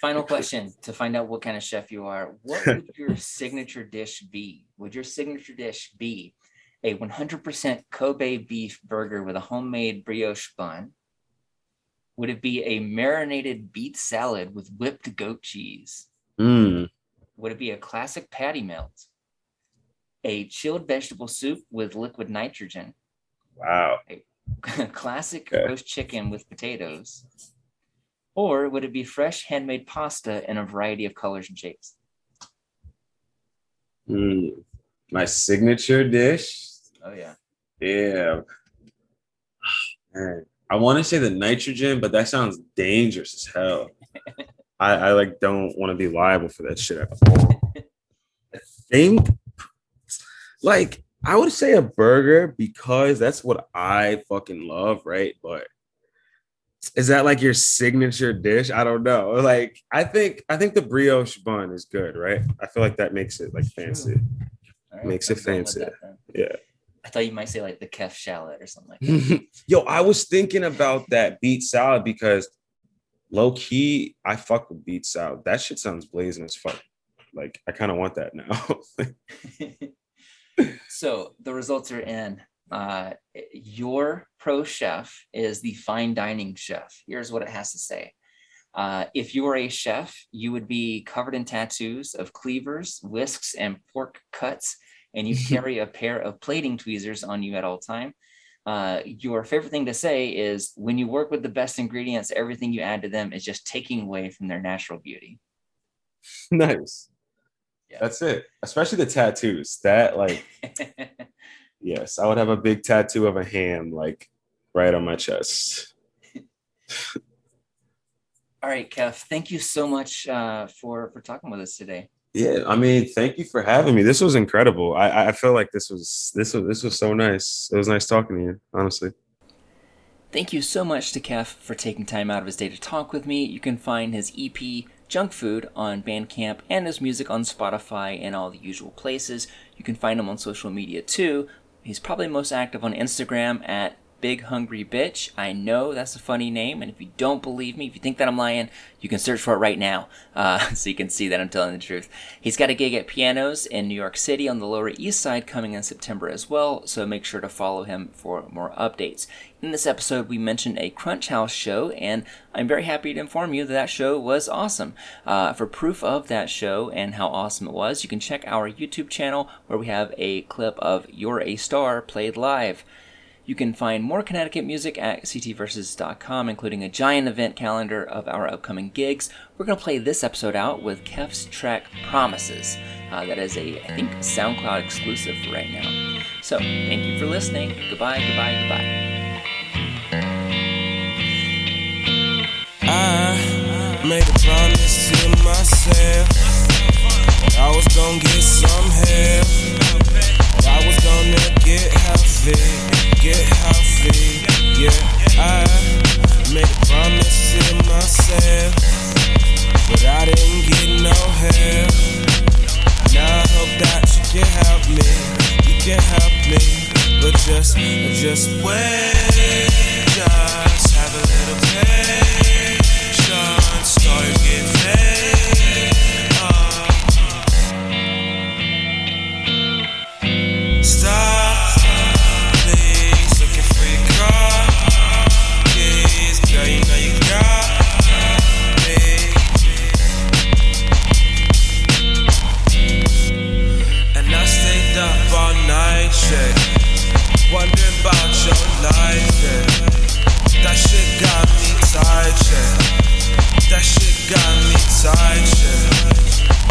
Final question to find out what kind of chef you are. What would your signature dish be? Would your signature dish be a 100% Kobe beef burger with a homemade brioche bun? Would it be a marinated beet salad with whipped goat cheese? Mm. Would it be a classic patty melt? A chilled vegetable soup with liquid nitrogen? Wow. A classic Okay. roast chicken with potatoes? Or would it be fresh handmade pasta in a variety of colors and shapes? Mm. My signature dish. Oh yeah. Yeah. Man, I want to say the nitrogen, but that sounds dangerous as hell. I, I like don't want to be liable for that shit at all. I think like I would say a burger because that's what I fucking love, right? But is that like your signature dish? I don't know. Like I think I think the brioche bun is good, right? I feel like that makes it like fancy. Right, Makes it fancy. that. Yeah. I thought you might say like the kef shallot or something like that. Yo, I was thinking about that beet salad because low key, I fuck with beet salad. That shit sounds blazing as fuck. Like I kind of want that now. so the results are in. Uh, your pro chef is the fine dining chef. Here's what it has to say. Uh, if you were a chef, you would be covered in tattoos of cleavers, whisks, and pork cuts, and you carry a pair of plating tweezers on you at all time. Uh, your favorite thing to say is when you work with the best ingredients, everything you add to them is just taking away from their natural beauty. nice. Yeah. That's it. Especially the tattoos. That like, yes, I would have a big tattoo of a ham like right on my chest. All right, Kev, thank you so much uh, for for talking with us today. Yeah, I mean, thank you for having me. This was incredible. I I feel like this was this was this was so nice. It was nice talking to you, honestly. Thank you so much to Chef for taking time out of his day to talk with me. You can find his EP Junkfood on Bandcamp and his music on Spotify and all the usual places. You can find him on social media too. He's probably most active on Instagram at Big Hungry Bitch. I know that's a funny name, and if you don't believe me, if you think that I'm lying, you can search for it right now uh, so you can see that I'm telling the truth. He's got a gig at Pianos in New York City on the Lower East Side coming in September as well, so make sure to follow him for more updates. In this episode, we mentioned a Crunch House show, and I'm very happy to inform you that that show was awesome. Uh, for proof of that show and how awesome it was, you can check our YouTube channel where we have a clip of You're a Star played live. You can find more Connecticut music at ctverses.com, including a giant event calendar of our upcoming gigs. We're going to play this episode out with Chef's track Promises. Uh, that is a, I think, SoundCloud exclusive right now. So, thank you for listening. Goodbye, goodbye, goodbye. I made a promise to myself I was gonna get some help. Was gonna get healthy, get healthy. Yeah, I made a promise to myself, but I didn't get no help. Now I hope that you can help me, you can help me, but just, just wait, just have a little patience,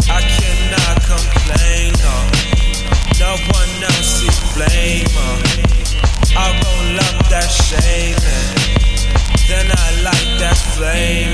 I cannot complain, no. One else. I roll up that then I light that flame.